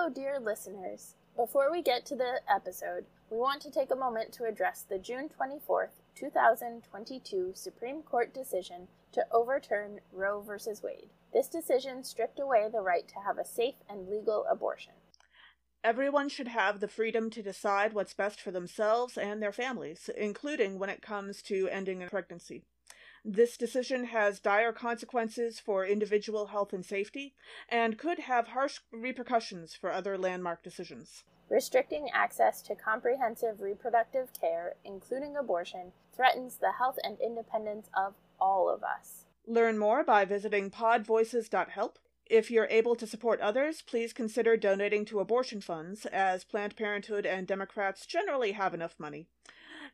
Hello, dear listeners. Before we get to the episode, we want to take a moment to address the June 24th, 2022 Supreme Court decision to overturn Roe v. Wade. This decision stripped away the right to have a safe and legal abortion. Everyone should have the freedom to decide what's best for themselves and their families, including when it comes to ending a pregnancy. This decision has dire consequences for individual health and safety and could have harsh repercussions for other landmark decisions. Restricting access to comprehensive reproductive care, including abortion, threatens the health and independence of all of us. Learn more by visiting podvoices.help. If you're able to support others, please consider donating to abortion funds, as Planned Parenthood and Democrats generally have enough money.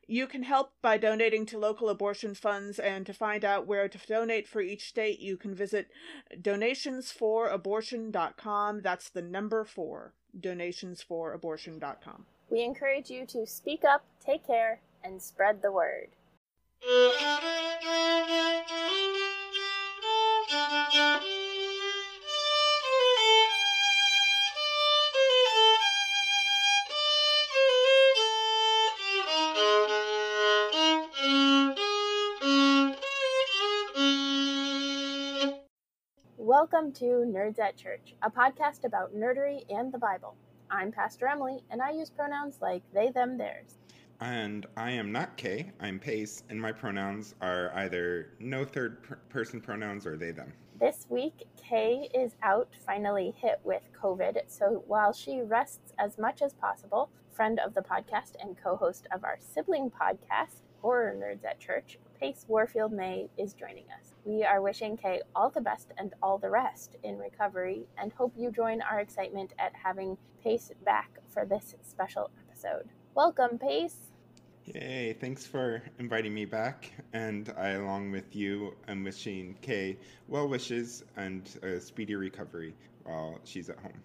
You can help by donating to local abortion funds, and to find out where to donate for each state, you can visit donationsforabortion.com. That's the number four, donationsforabortion.com. We encourage you to speak up, take care, and spread the word. Welcome to Nerds at Church, a podcast about nerdery and the Bible. I'm Pastor Emily, and I use pronouns like they, them, theirs. And I am not Kay, I'm Pace, and my pronouns are either no third per- person pronouns or they, them. This week, Kay is out, finally hit with COVID, so while she rests as much as possible, friend of the podcast and co host of our sibling podcast, Horror Nerds at Church, Pace Warfield May is joining us. We are wishing Kay all the best and all the rest in recovery and hope you join our excitement at having Pace back for this special episode. Welcome, Pace. Yay, thanks for inviting me back. And I, along with you, am wishing Kay well wishes and a speedy recovery while she's at home.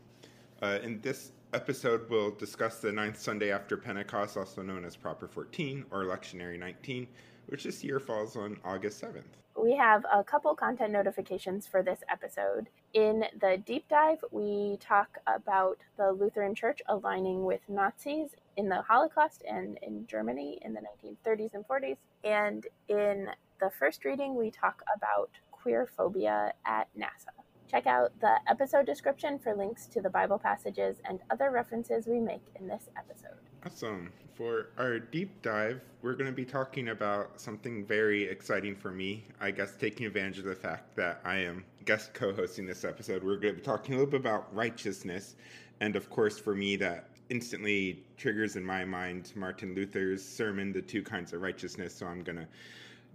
Uh, in this episode, we'll discuss the ninth Sunday after Pentecost, also known as Proper 14 or Lectionary 19, which this year falls on August 7th. We have a couple content notifications for this episode. In the deep dive, we talk about the Lutheran Church aligning with Nazis in the Holocaust and in Germany in the 1930s and 40s. And in the first reading, we talk about queer phobia at NASA. Check out the episode description for links to the Bible passages and other references we make in this episode. Awesome. For our deep dive, we're going to be talking about something very exciting for me. I guess taking advantage of the fact that I am guest co hosting this episode, we're going to be talking a little bit about righteousness. And of course, for me, that instantly triggers in my mind Martin Luther's sermon, The Two Kinds of Righteousness. So I'm going to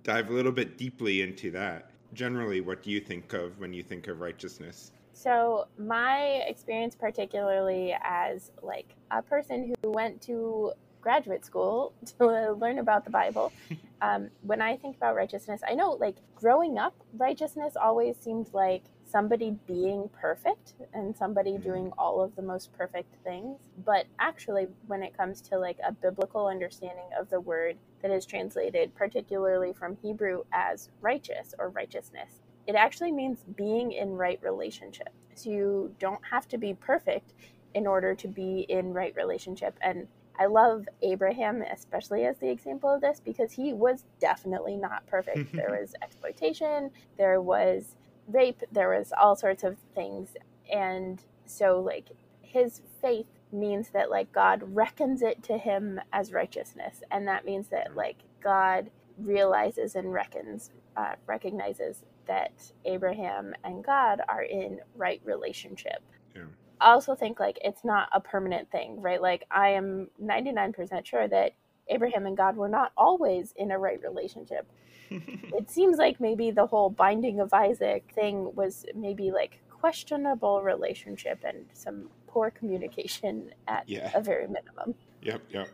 dive a little bit deeply into that. Generally, what do you think of when you think of righteousness? So, my experience, particularly as like a person who went to graduate school to learn about the Bible, um, when I think about righteousness, I know like growing up, righteousness always seemed like somebody being perfect and somebody doing all of the most perfect things. But actually, when it comes to like a biblical understanding of the word that is translated, particularly from Hebrew as righteous or righteousness, it actually means being in right relationship. So you don't have to be perfect in order to be in right relationship. And I love Abraham, especially as the example of this, because he was definitely not perfect. there was exploitation, there was rape, there was all sorts of things. And so, like, his faith means that, like, God reckons it to him as righteousness. And that means that, like, God realizes and reckons, uh, recognizes that Abraham and God are in right relationship. Yeah. I also think like it's not a permanent thing, right? Like I am 99% sure that Abraham and God were not always in a right relationship. it seems like maybe the whole binding of Isaac thing was maybe like questionable relationship and some poor communication at Yeah. a very minimum. Yep, yep.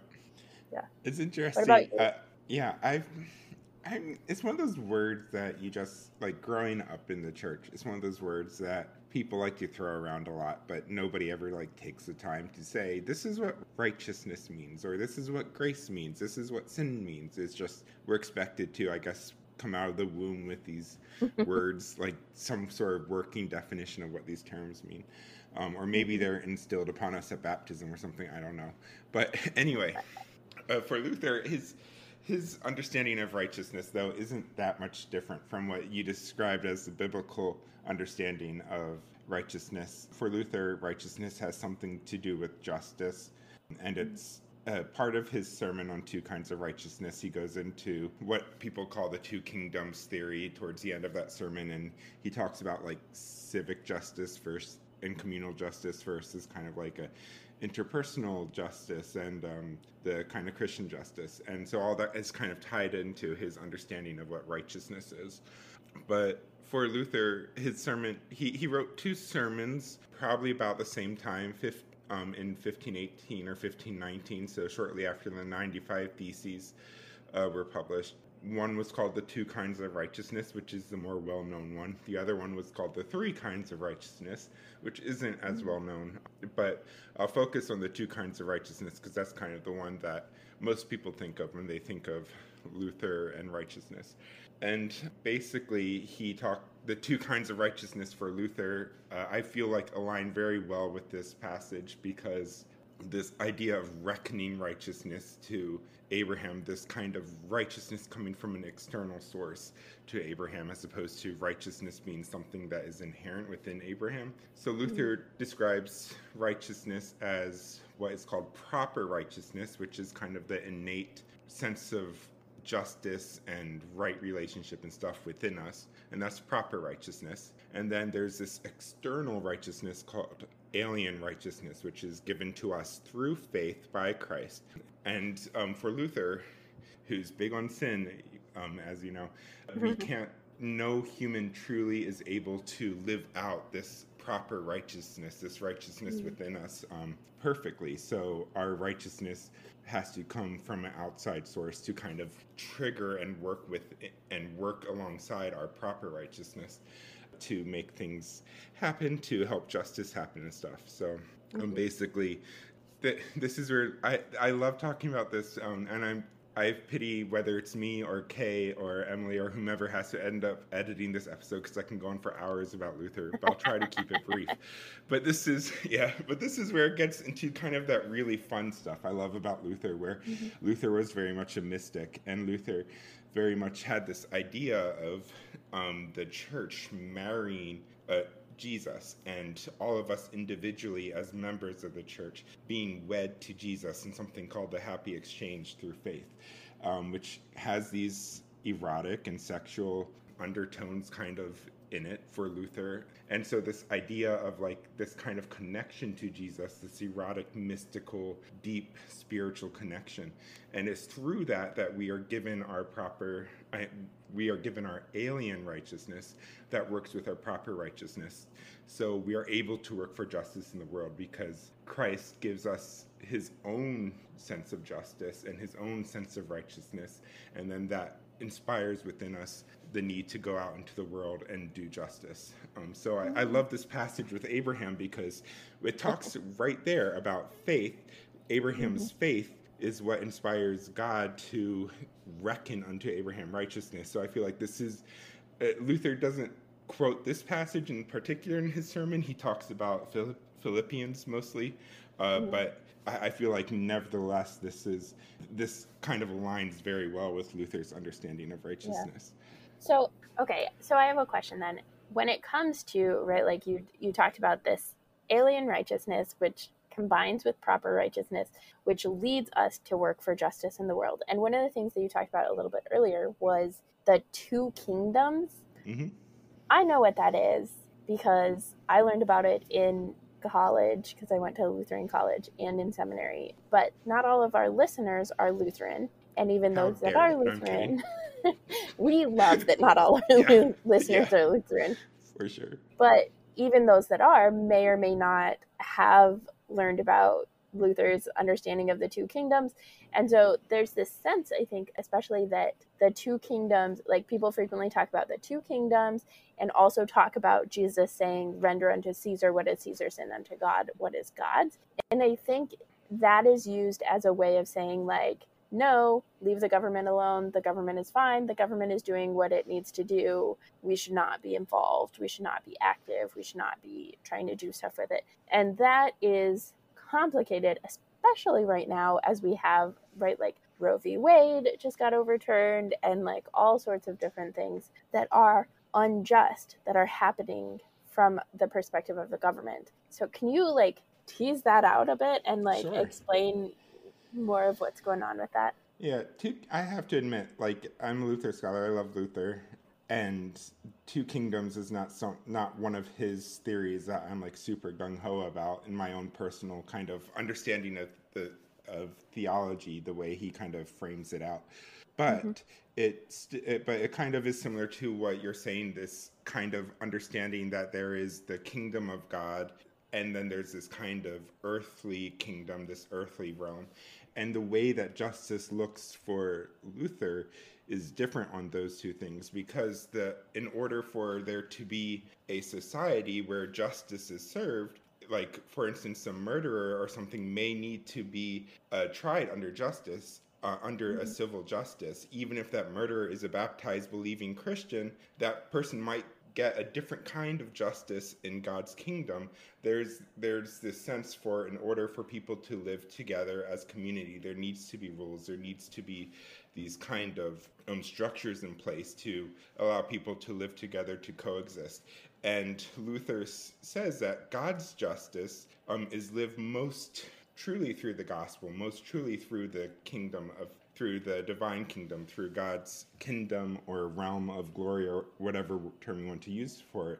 Yeah. It's interesting. Uh, yeah, I've. I'm, it's one of those words that you just like growing up in the church. It's one of those words that people like to throw around a lot, but nobody ever like takes the time to say this is what righteousness means, or this is what grace means, this is what sin means. It's just we're expected to, I guess, come out of the womb with these words, like some sort of working definition of what these terms mean. Um, or maybe they're instilled upon us at baptism or something. I don't know. But anyway, uh, for Luther, his his understanding of righteousness, though, isn't that much different from what you described as the biblical understanding of righteousness. For Luther, righteousness has something to do with justice, and it's uh, part of his sermon on two kinds of righteousness. He goes into what people call the two kingdoms theory towards the end of that sermon, and he talks about like civic justice versus and communal justice versus kind of like a interpersonal justice and um, the kind of Christian justice. And so all that is kind of tied into his understanding of what righteousness is. But for Luther, his sermon, he, he wrote two sermons probably about the same time, um, in 1518 or 1519, so shortly after the 95 Theses uh, were published. One was called The Two Kinds of Righteousness, which is the more well known one. The other one was called The Three Kinds of Righteousness, which isn't as mm-hmm. well known. But I'll focus on the two kinds of righteousness because that's kind of the one that most people think of when they think of Luther and righteousness. And basically, he talked the two kinds of righteousness for Luther, uh, I feel like align very well with this passage because this idea of reckoning righteousness to Abraham, this kind of righteousness coming from an external source to Abraham, as opposed to righteousness being something that is inherent within Abraham. So Luther mm-hmm. describes righteousness as what is called proper righteousness, which is kind of the innate sense of justice and right relationship and stuff within us, and that's proper righteousness. And then there's this external righteousness called alien righteousness, which is given to us through faith by Christ. And um, for Luther, who's big on sin, um, as you know, we mm-hmm. can't, no human truly is able to live out this proper righteousness, this righteousness mm-hmm. within us um, perfectly. So our righteousness has to come from an outside source to kind of trigger and work with and work alongside our proper righteousness to make things happen to help justice happen and stuff so um, mm-hmm. basically th- this is where i i love talking about this um, and i'm I pity whether it's me or Kay or Emily or whomever has to end up editing this episode because I can go on for hours about Luther, but I'll try to keep it brief. But this is, yeah, but this is where it gets into kind of that really fun stuff I love about Luther, where mm-hmm. Luther was very much a mystic, and Luther very much had this idea of um, the church marrying. Uh, Jesus and all of us individually as members of the church being wed to Jesus in something called the happy exchange through faith, um, which has these erotic and sexual undertones kind of in it for Luther. And so, this idea of like this kind of connection to Jesus, this erotic, mystical, deep spiritual connection. And it's through that that we are given our proper, we are given our alien righteousness that works with our proper righteousness. So, we are able to work for justice in the world because Christ gives us his own sense of justice and his own sense of righteousness. And then that inspires within us the need to go out into the world and do justice. Um, so I, I, love this passage with Abraham because it talks right there about faith. Abraham's mm-hmm. faith is what inspires God to reckon unto Abraham righteousness. So I feel like this is, uh, Luther doesn't quote this passage in particular in his sermon. He talks about Philipp, Philippians mostly, uh, mm-hmm. but I, I feel like nevertheless this is this kind of aligns very well with Luther's understanding of righteousness. Yeah. So, okay, so I have a question then. When it comes to, right, like you you talked about this alien righteousness which combines with proper righteousness, which leads us to work for justice in the world. And one of the things that you talked about a little bit earlier was the two kingdoms. Mm-hmm. I know what that is because I learned about it in college because I went to Lutheran college and in seminary. But not all of our listeners are Lutheran. And even How those that are Lutheran, we love that not all our yeah. listeners yeah. are Lutheran. For sure. But even those that are may or may not have learned about Luther's understanding of the two kingdoms. And so there's this sense, I think, especially that the two kingdoms, like people frequently talk about the two kingdoms and also talk about Jesus saying, render unto Caesar what is Caesar's and unto God what is God's. And I think that is used as a way of saying, like, no, leave the government alone. The government is fine. The government is doing what it needs to do. We should not be involved. We should not be active. We should not be trying to do stuff with it. And that is complicated, especially right now as we have, right, like Roe v. Wade just got overturned and like all sorts of different things that are unjust that are happening from the perspective of the government. So can you like tease that out a bit and like Sure. explain more of what's going on with that? Yeah, two, I have to admit, like I'm a Luther scholar. I love Luther, and Two Kingdoms is not so not one of his theories that I'm like super gung ho about in my own personal kind of understanding of the of theology, the way he kind of frames it out. But mm-hmm. it's it, but it kind of is similar to what you're saying. This kind of understanding that there is the kingdom of God, and then there's this kind of earthly kingdom, this earthly realm, and the way that justice looks for Luther is different on those two things because the in order for there to be a society where justice is served like for instance a murderer or something may need to be uh, tried under justice uh, under a civil justice. Even if that murderer is a baptized believing christian that person might get a different kind of justice in God's kingdom. There's there's this sense for in order for people to live together as community, there needs to be rules. There needs to be these kind of um, structures in place to allow people to live together to coexist. And Luther s- says that God's justice um, is lived most truly through the gospel, most truly through the kingdom of through the divine kingdom, through God's kingdom or realm of glory or whatever term you want to use for it.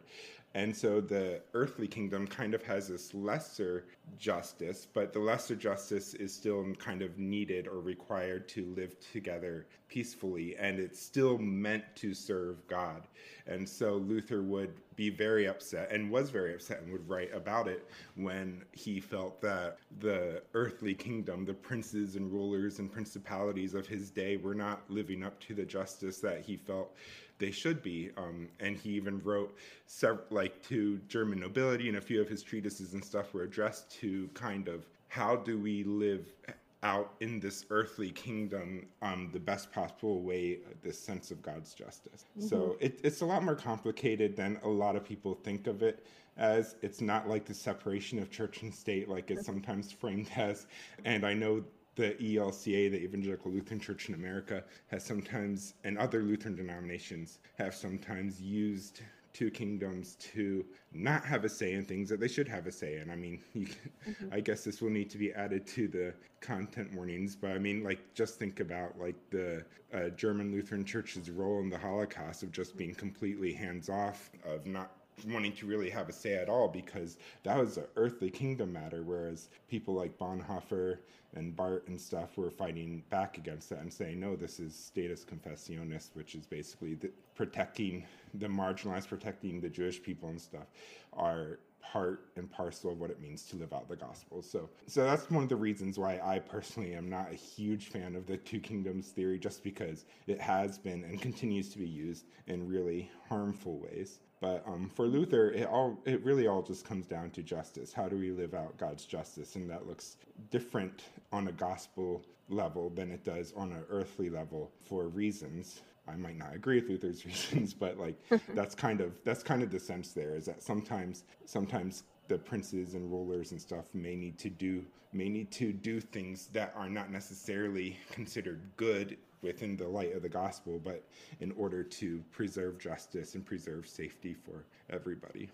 And so the earthly kingdom kind of has this lesser justice, but the lesser justice is still kind of needed or required to live together peacefully, and it's still meant to serve God. And so Luther would be very upset and was very upset and would write about it when he felt that the earthly kingdom, the princes and rulers and principalities of his day, were not living up to the justice that he felt they should be. Um, and he even wrote, sev- like, to German nobility, and a few of his treatises and stuff were addressed to kind of how do we live out in this earthly kingdom um, the best possible way, this sense of God's justice. So it, it's a lot more complicated than a lot of people think of it as. It's not like the separation of church and state like it's sometimes framed as. And I know the ELCA, the Evangelical Lutheran Church in America, has sometimes, and other Lutheran denominations have sometimes used two kingdoms to not have a say in things that they should have a say in. I mean, you can, I guess this will need to be added to the content warnings, but I mean, like, just think about like the uh, German Lutheran Church's role in the Holocaust of just being completely hands off, of not wanting to really have a say at all because that was an earthly kingdom matter, whereas people like Bonhoeffer and Barth and stuff were fighting back against that and saying, no, this is status confessionis, which is basically the, protecting the marginalized, protecting the Jewish people and stuff, are part and parcel of what it means to live out the gospel. So, so that's one of the reasons why I personally am not a huge fan of the two kingdoms theory, just because it has been and continues to be used in really harmful ways. But um, for Luther, it all it really all just comes down to justice. How do we live out God's justice? And that looks different on a gospel level than it does on an earthly level for reasons. I might not agree with Luther's reasons, but like that's kind of that's kind of the sense there is that sometimes sometimes the princes and rulers and stuff may need to do may need to do things that are not necessarily considered good within the light of the gospel, but in order to preserve justice and preserve safety for everybody.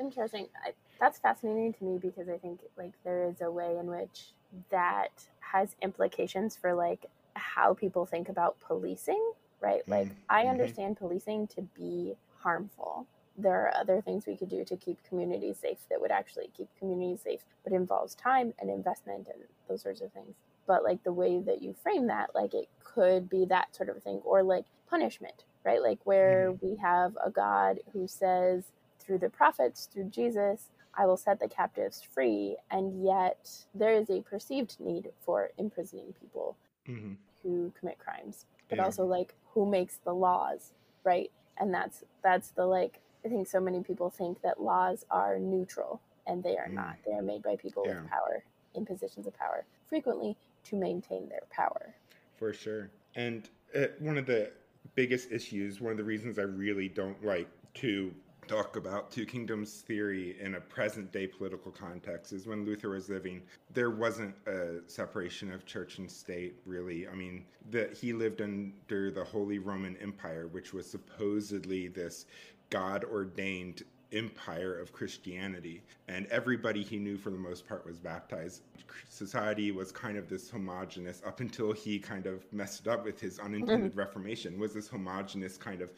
Interesting. I, that's fascinating to me because I think like there is a way in which that has implications for like how people think about policing, right? Like Mhm, I mhm. understand policing to be harmful. There are other things we could do to keep communities safe that would actually keep communities safe, but involves time and investment and those sorts of things. But like the way that you frame that, like it could be that sort of thing, or like punishment, right? Like where we have a God who says, through the prophets, through Jesus, I will set the captives free. And yet there is a perceived need for imprisoning people hmm who commit crimes, but Yeah. also like who makes the laws, right? And that's that's the like I think so many people think that laws are neutral and they are Mm. not. They are made by people Yeah. with power in positions of power, frequently to maintain their power. For sure. And uh, one of the biggest issues, one of the reasons I really don't like to talk about two kingdoms theory in a present day political context is when Luther was living there wasn't a separation of church and state really i mean that he lived under the holy roman empire which was supposedly this god ordained empire of Christianity, and everybody he knew for the most part was baptized. Society was kind of this homogenous up until he kind of messed it up with his unintended mm-hmm. Reformation. Was this homogenous kind of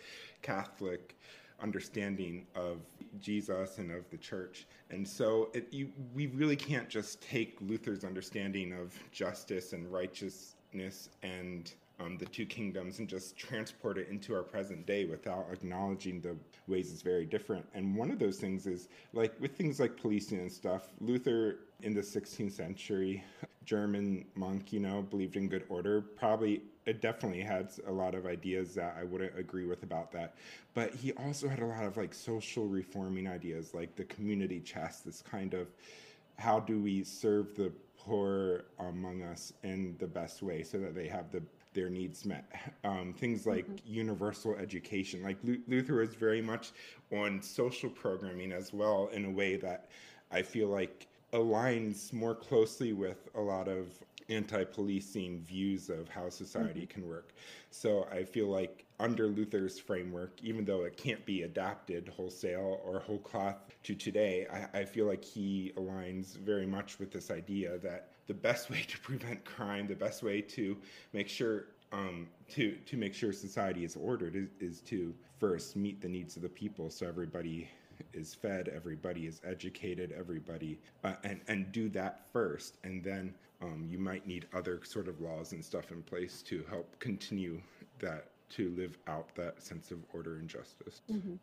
Catholic understanding of Jesus and of the church. And so it, you, we really can't just take Luther's understanding of justice and righteousness and um, the two kingdoms and just transport it into our present day without acknowledging the ways it's very different. And one of those things is like with things like policing and stuff, Luther in the 16th century, German monk, you know, believed in good order, probably it definitely had a lot of ideas that I wouldn't agree with about that. But he also had a lot of like social reforming ideas, like the community chest, this kind of how do we serve the poor among us in the best way so that they have the their needs met. Um, things like mm-hmm. universal education. Like Luther was very much on social programming as well in a way that I feel like aligns more closely with a lot of anti-policing views of how society mm-hmm. can work. So I feel like under Luther's framework, even though it can't be adapted wholesale or whole cloth to today, I, I feel like he aligns very much with this idea that the best way to prevent crime, the best way to make sure um, to to make sure society is ordered is, is to first meet the needs of the people, so everybody is fed, everybody is educated, everybody, uh, and and do that first, and then um, you might need other sort of laws and stuff in place to help continue that to live out that sense of order and justice. Mm-hmm.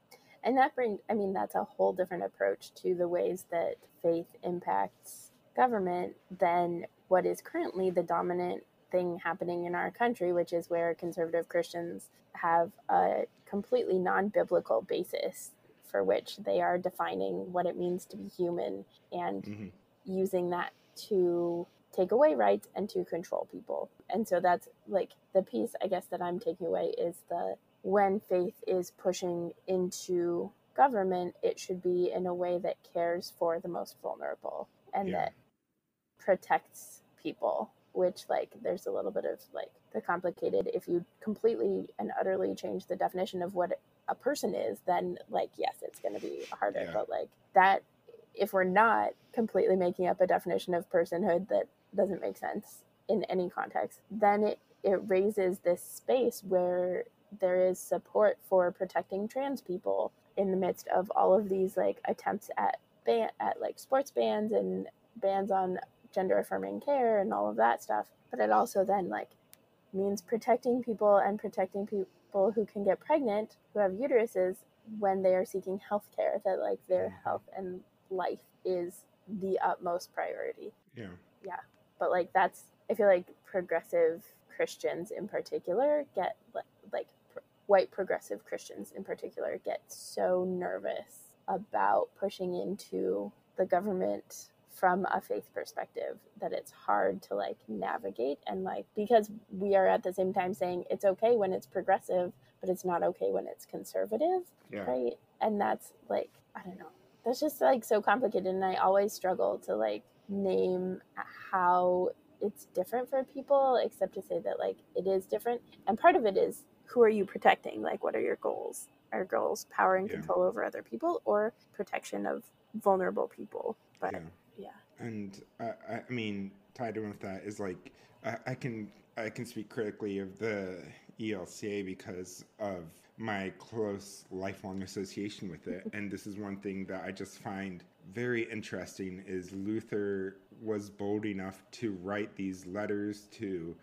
And that brings, I mean, that's a whole different approach to the ways that faith impacts government than what is currently the dominant thing happening in our country, which is where conservative Christians have a completely non biblical basis for which they are defining what it means to be human and mm-hmm. using that to take away rights and to control people. And so that's like the piece, I guess, that I'm taking away is the when faith is pushing into government, it should be in a way that cares for the most vulnerable and yeah. that protects people which like there's a little bit of like the complicated if you completely and utterly change the definition of what a person is then like yes it's going to be harder yeah. but like that if we're not completely making up a definition of personhood that doesn't make sense in any context then it it raises this space where there is support for protecting trans people in the midst of all of these like attempts at ban at like sports bans and bans on gender affirming care and all of that stuff. But it also then like means protecting people and protecting people who can get pregnant who have uteruses when they are seeking health care that like their mm-hmm. health and life is the utmost priority. Yeah. Yeah. But like that's I feel like progressive Christians in particular get like pr- white progressive Christians in particular get so nervous about pushing into the government from a faith perspective that it's hard to like navigate and like because we are at the same time saying it's okay when it's progressive but it's not okay when it's conservative yeah. right? And that's like i don't know. That's just like so complicated and i always struggle to like name how it's different for people except to say that like it is different. And part of it is who are you protecting? Like what are your goals are goals power and yeah. control over other people or protection of vulnerable people but yeah. Yeah. And I, I mean, tied in with that is like I, I can I can speak critically of the ELCA because of my close lifelong association with it. And this is one thing that I just find very interesting is Luther was bold enough to write these letters to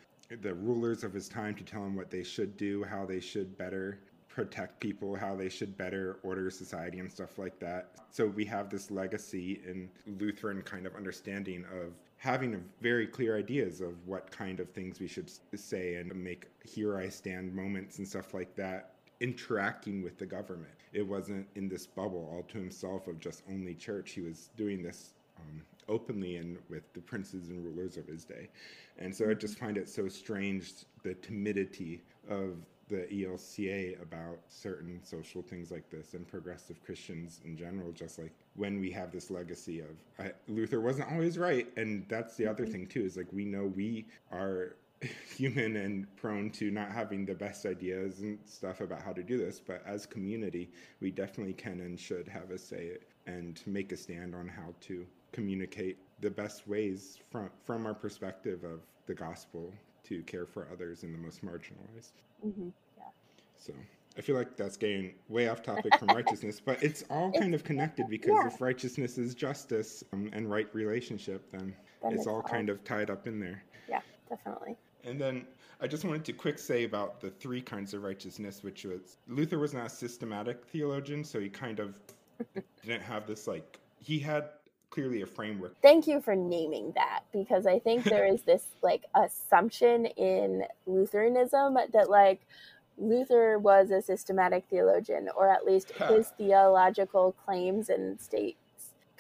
the rulers of his time to tell them what they should do, how they should better protect people, how they should better order society and stuff like that. So we have this legacy in Lutheran kind of understanding of having very clear ideas of what kind of things we should say and make here I stand moments and stuff like that interacting with the government. It wasn't in this bubble all to himself of just only church. He was doing this um, openly and with the princes and rulers of his day. And so I just find it so strange the timidity of the ELCA about certain social things like this and progressive Christians in general, just like when we have this legacy of I, Luther wasn't always right. And that's the other mm-hmm. thing, too, is like we know we are human and prone to not having the best ideas and stuff about how to do this. But as community, we definitely can and should have a say and make a stand on how to communicate the best ways from from our perspective of the gospel to care for others in the most marginalized. Mm-hmm. Yeah. So I feel like that's getting way off topic from righteousness, but it's all kind of connected because yeah. if righteousness is justice um, and right relationship, then, then it's, it's, all, all kind of tied up in there. Yeah, definitely. And then I just wanted to quick say about the three kinds of righteousness, which was Luther was not a systematic theologian, so he kind of didn't have this like he had clearly a framework. Thank you for naming that because I think there is this like assumption in Lutheranism that like Luther was a systematic theologian, or at least his theological claims and states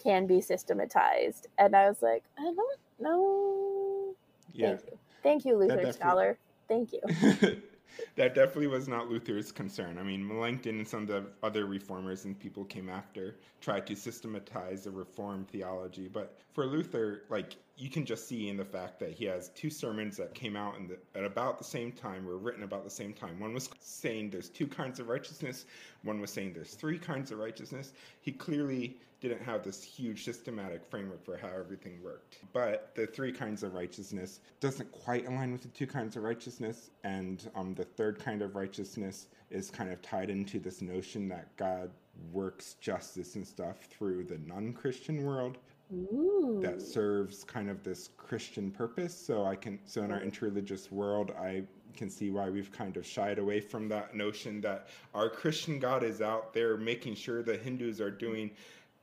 can be systematized. And I was like, I don't know. Yeah. Thank you. Thank you, Luther scholar. Thank you. that definitely was not Luther's concern. I mean, Melanchthon and some of the other reformers and people came after tried to systematize a reformed theology. But for Luther, like you can just see in the fact that he has two sermons that came out the, at about the same time, were written about the same time. One was saying there's two kinds of righteousness, one was saying there's three kinds of righteousness. He clearly didn't have this huge systematic framework for how everything worked. But the three kinds of righteousness doesn't quite align with the two kinds of righteousness. And um, the third kind of righteousness is kind of tied into this notion that God works justice and stuff through the non Christian world. Ooh. That serves kind of this Christian purpose. So I can, so in our interreligious world, I can see why we've kind of shied away from that notion that our Christian God is out there making sure the Hindus are doing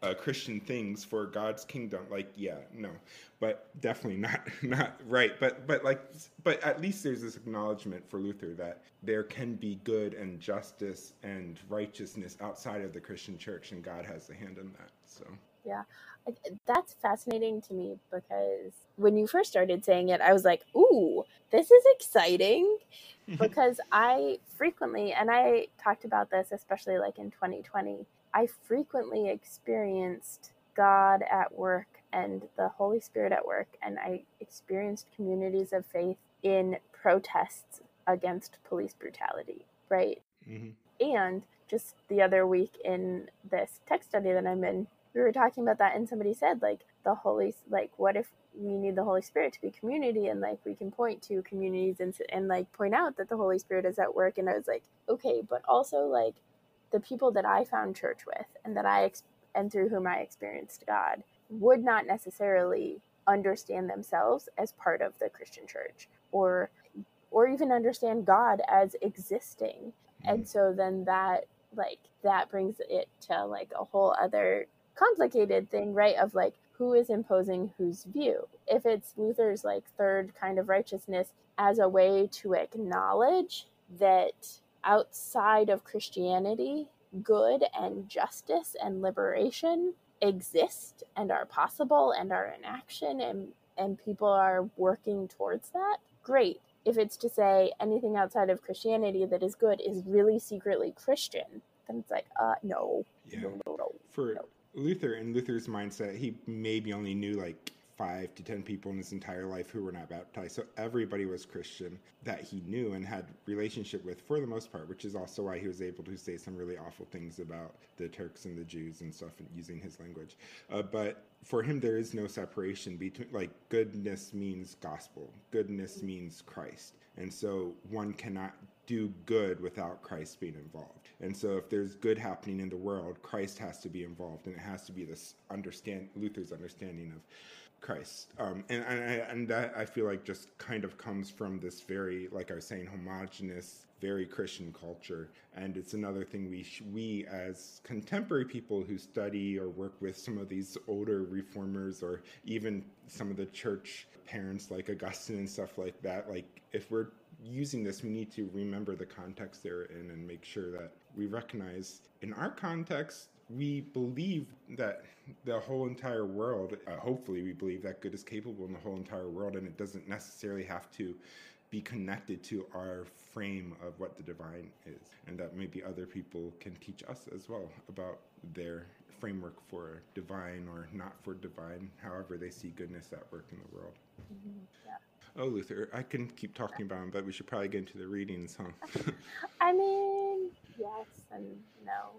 uh, Christian things for God's kingdom. Like, yeah, no, but definitely not not right. But but like, but at least there's this acknowledgement for Luther that there can be good and justice and righteousness outside of the Christian church, and God has a hand in that. So yeah, that's fascinating to me because when you first started saying it, I was like, ooh, this is exciting. because I frequently, and I talked about this especially like in 2020, I frequently experienced God at work and the Holy Spirit at work, and I experienced communities of faith in protests against police brutality, right? Mm-hmm. And just the other week in this text study that I'm in, we were talking about that, and somebody said, like, the Holy, like, what if we need the Holy Spirit to be community, and like we can point to communities and and like point out that the Holy Spirit is at work, and I was like, okay, but also like the people that I found church with and that I and through whom I experienced God would not necessarily understand themselves as part of the Christian church or or even understand God as existing. And mm-hmm. so then that like that brings it to like a whole other complicated thing, right? Of like who is imposing whose view. If it's Luther's like third kind of righteousness as a way to acknowledge that outside of Christianity, good and justice and liberation exist and are possible and are in action and and people are working towards that great if it's to say anything outside of christianity that is good is really secretly christian then it's like uh no yeah. no no no for no. luther in luther's mindset he maybe only knew like five to ten people in his entire life who were not baptized. So everybody was Christian that he knew and had relationship with for the most part, which is also why he was able to say some really awful things about the Turks and the Jews and stuff and using his language. Uh, but for him, there is no separation between like goodness means gospel, goodness means Christ, and so one cannot do good without Christ being involved. And so if there's good happening in the world, Christ has to be involved and it has to be this understand Luther's understanding of Christ. Um, and, and, and that I feel like just kind of comes from this very, like I was saying, homogenous, very Christian culture. And it's another thing we, sh- we as contemporary people who study or work with some of these older reformers or even some of the church parents like Augustine and stuff like that, like if we're using this, we need to remember the context they're in and make sure that we recognize in our context, we believe that the whole entire world, uh, hopefully, we believe that good is capable in the whole entire world, and it doesn't necessarily have to be connected to our frame of what the divine is, and that maybe other people can teach us as well about their framework for divine or not for divine, however they see goodness at work in the world. Mm-hmm. Yeah. Oh, Luther, I can keep talking about him, but we should probably get into the readings, huh? I mean, yes and no.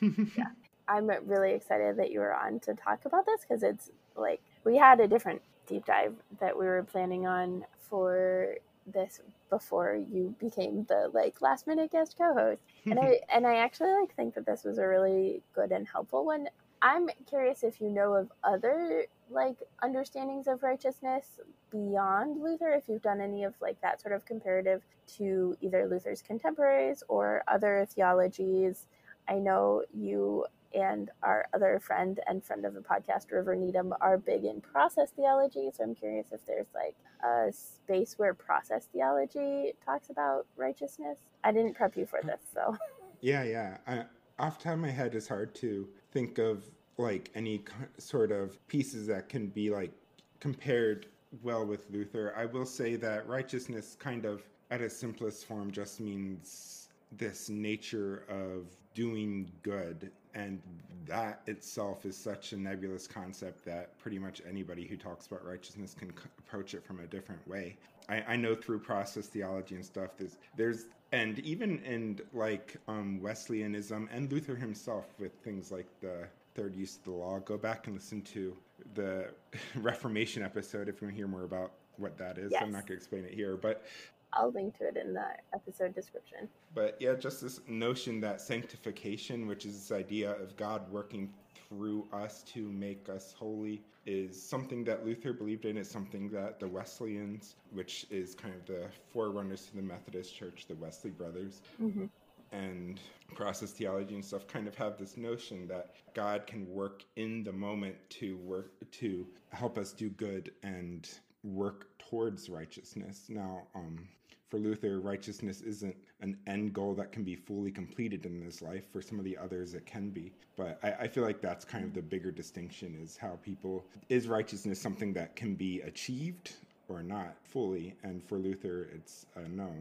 Yeah. I'm really excited that you were on to talk about this because it's like we had a different deep dive that we were planning on for this before you became the like last minute guest co-host. And i and i actually like think that this was a really good and helpful one. I'm curious if you know of other like understandings of righteousness beyond luther if you've done any of like that sort of comparative to either luther's contemporaries or other theologies i know you and our other friend and friend of the podcast, River Needham, are big in process theology. So I'm curious if there's like a space where process theology talks about righteousness. I didn't prep you for this, so. Yeah, yeah. I, off the top of my head, it's hard to think of like any sort of pieces that can be like compared well with Luther. I will say that righteousness, kind of at its simplest form, just means this nature of doing good and that itself is such a nebulous concept that pretty much anybody who talks about righteousness can c- approach it from a different way. I, I, know through process theology and stuff, there's, there's and even in like um, Wesleyanism and Luther himself with things like the third use of the law, go back and listen to the Reformation episode if you want to hear more about what that is. Yes. I'm not going to explain it here, but I'll link to it in the episode description. But yeah, just this notion that sanctification, which is this idea of God working through us to make us holy, is something that Luther believed in. It's something that the Wesleyans, which is kind of the forerunners to the Methodist Church, the Wesley brothers, mm-hmm. and process theology and stuff, kind of have this notion that God can work in the moment to work to help us do good and work towards righteousness. Now, um, for Luther, righteousness isn't an end goal that can be fully completed in this life. For some of the others, it can be. But I, I, feel like that's kind of the bigger distinction is how people is righteousness something that can be achieved or not fully? And for Luther, it's uh, no.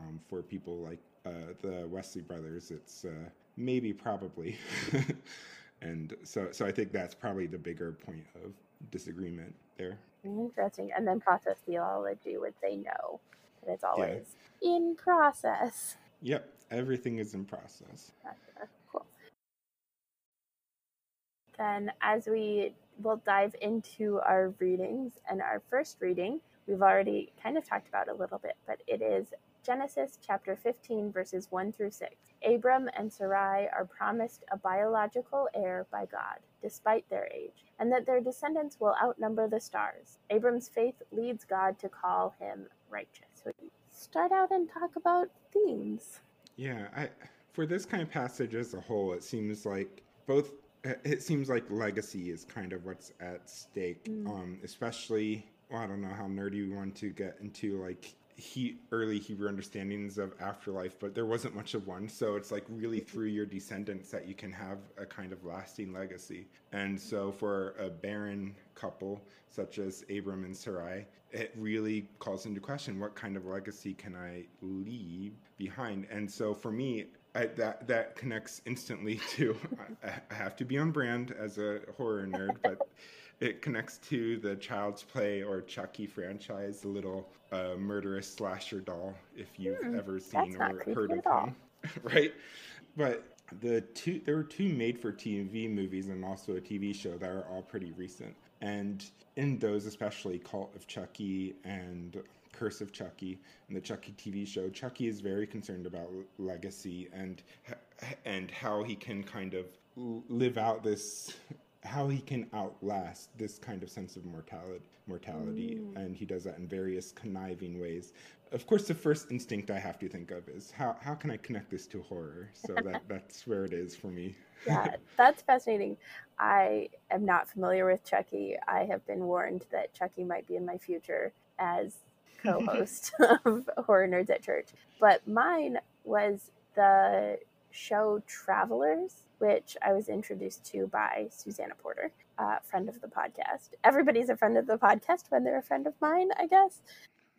Um, for people like uh, the Wesley brothers, it's uh, maybe probably. and so, so I think that's probably the bigger point of disagreement there. Interesting. And then process theology would say no but it's always yeah. in process. Yep, everything is in process. Gotcha. Cool. Then, as we will dive into our readings, and our first reading, we've already kind of talked about a little bit, but it is Genesis chapter 15, verses 1 through 6. Abram and Sarai are promised a biological heir by God, despite their age, and that their descendants will outnumber the stars. Abram's faith leads God to call him righteous. So start out and talk about themes. Yeah, I, for this kind of passage as a whole, it seems like both. It seems like legacy is kind of what's at stake, mm. um, especially. Well, I don't know how nerdy we want to get into like he early Hebrew understandings of afterlife, but there wasn't much of one. So it's like really through your descendants that you can have a kind of lasting legacy. And so for a barren couple such as Abram and Sarai, it really calls into question what kind of legacy can I leave behind. And so for me, I, that that connects instantly to I, I have to be on brand as a horror nerd, but it connects to the Child's Play or Chucky franchise, the little uh, murderous slasher doll, if you've hmm, ever seen or heard of them, right? But the two there were two made-for-TV movies and also a TV show that are all pretty recent, and in those, especially Cult of Chucky and Curse of Chucky and the Chucky TV show, Chucky is very concerned about legacy and and how he can kind of live out this how he can outlast this kind of sense of mortality mortality mm. and he does that in various conniving ways. Of course the first instinct i have to think of is how, how can i connect this to horror? So that that's where it is for me. Yeah that's fascinating. I am not familiar with chucky. I have been warned that chucky might be in my future as co-host of horror nerds at church. But mine was the show Travelers, which I was introduced to by Susanna Porter, uh, friend of the podcast. Everybody's a friend of the podcast when they're a friend of mine, I guess.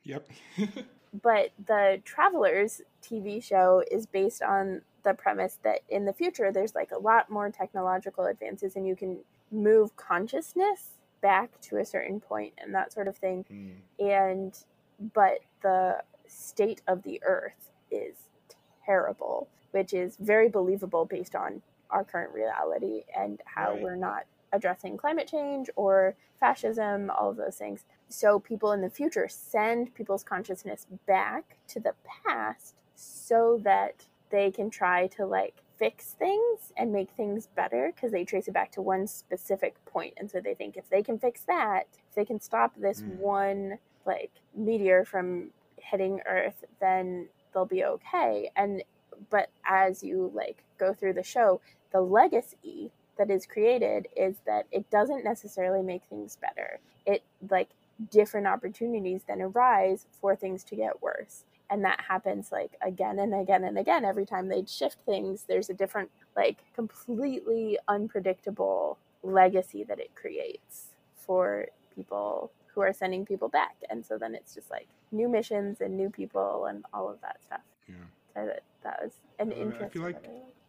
Yep. but the Travelers TV show is based on the premise that in the future there's like a lot more technological advances and you can move consciousness back to a certain point and that sort of thing. Mm. And but the state of the earth is terrible, which is very believable based on our current reality and how right. we're not addressing climate change or fascism, all of those things. So people in the future send people's consciousness back to the past so that they can try to like fix things and make things better because they trace it back to one specific point. point and so they think if they can fix that if they can stop this mm. one like meteor from hitting earth then they'll be okay and but as you like go through the show the legacy that is created is that it doesn't necessarily make things better. It like different opportunities then arise for things to get worse. And that happens like again and again and again. Every time they shift things there's a different like completely unpredictable legacy that it creates for people who are sending people back. And so then it's just like new missions and new people and all of that stuff. Yeah. So that, that was an interesting i feel like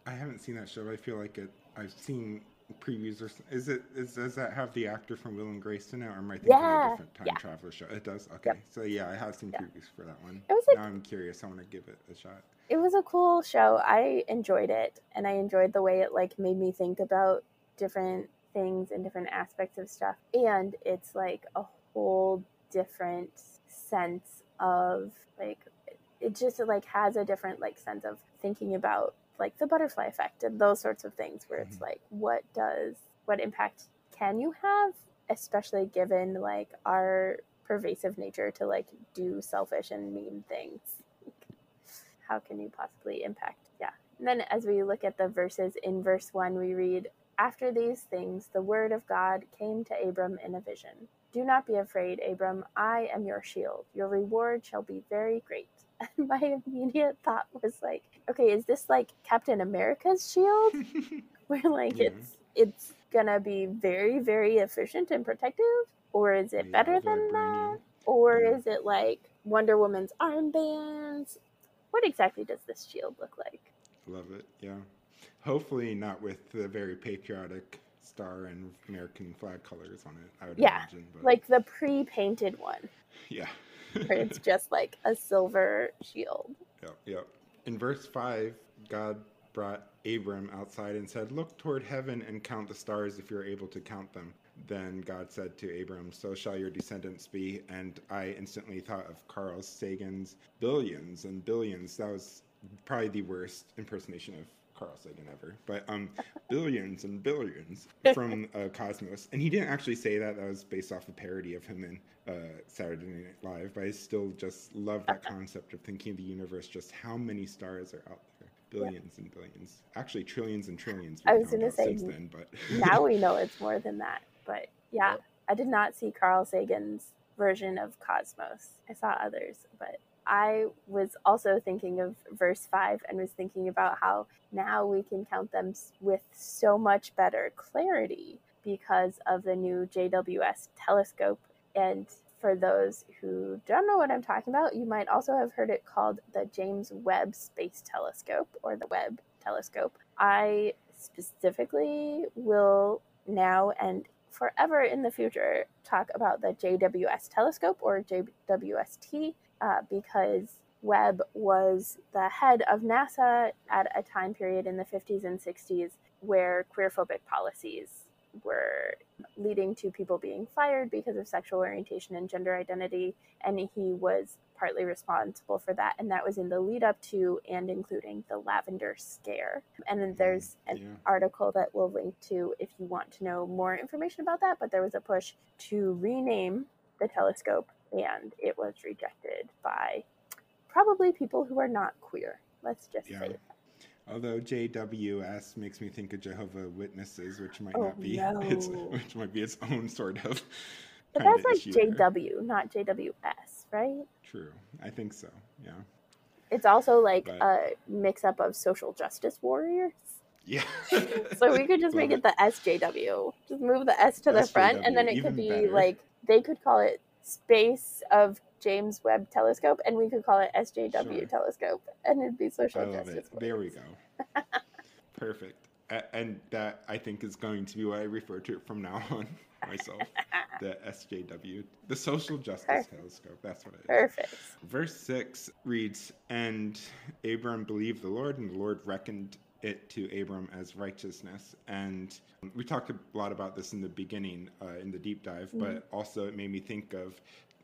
i haven't seen that show but i feel like it i've seen previews or is it is does that have the actor from Will and Grace in it, or am I thinking yeah. of a different time yeah. traveler show? It does. Okay, yep. so yeah, I have seen previews for that one. It was a, now I'm curious. I want to give it a shot. It was a cool show. I enjoyed it, and I enjoyed the way it like made me think about different things and different aspects of stuff. And it's like a whole different sense of like it just like has a different like sense of thinking about like the butterfly effect and those sorts of things where it's mm-hmm. like what does what impact can you have especially given like our pervasive nature to like do selfish and mean things? How can you possibly impact? Yeah. And then as we look at the verses in verse 1 we read after these things the word of god came to abram in a vision. Do not be afraid abram. I am your shield. Your reward shall be very great. And my immediate thought was like, okay, is this like Captain America's shield? Where like yeah. it's it's gonna be very, very efficient and protective? Or is it yeah, better than that? Or yeah. is it like Wonder Woman's armbands? What exactly does this shield look like? Love it, yeah. Hopefully not with the very patriotic star and American flag colors on it, I would yeah, imagine. But... Like the pre painted one. Yeah where it's just like a silver shield. Yep, yep. In verse 5, God brought Abram outside and said, Look toward heaven and count the stars if you're able to count them. Then God said to Abram, So shall your descendants be. And I instantly thought of Carl Sagan's Billions and Billions. That was probably the worst impersonation of Carl Sagan ever, but um, billions and billions from uh, Cosmos. And he didn't actually say that. That was based off a parody of him in uh, Saturday Night Live. But I still just love that concept of thinking of the universe, just how many stars are out there. Billions and billions. Actually, trillions and trillions. I was going to say, then, but now we know it's more than that. But yeah, yep. I did not see Carl Sagan's version of Cosmos. I saw others, but I was also thinking of verse 5 and was thinking about how now we can count them with so much better clarity because of the new JWS telescope. And for those who don't know what I'm talking about, you might also have heard it called the James Webb Space Telescope or the Webb Telescope. I specifically will now and forever in the future talk about the JWS telescope or JWST uh, because Webb was the head of NASA at a time period in the 50s and 60s where queerphobic policies were leading to people being fired because of sexual orientation and gender identity. And he was partly responsible for that. And that was in the lead up to and including the lavender scare. And then there's an yeah. article that we'll link to if you want to know more information about that. But there was a push to rename the telescope and it was rejected by probably people who are not queer. Let's just yeah. say that. Although JWS makes me think of Jehovah Witnesses, which might oh, not be no. its, which might be its own sort of. But that's like JW, there. not JWS, right? True, I think so. Yeah. It's also like But- a mix up of social justice warriors. Yeah. So we could just make it the SJW. Just move the S to the front, and then it could be better. like they could call it Space of James Webb Telescope, and we could call it SJW Sure. Telescope, and it'd be social I love justice. it. There we go. Perfect. And that I think is going to be what I refer to it from now on myself. the SJW, the Social Justice Perfect. Telescope. That's what it is. Perfect. Verse 6 reads And Abram believed the Lord, and the Lord reckoned it to Abram as righteousness. And we talked a lot about this in the beginning, uh, in the deep dive, but also it made me think of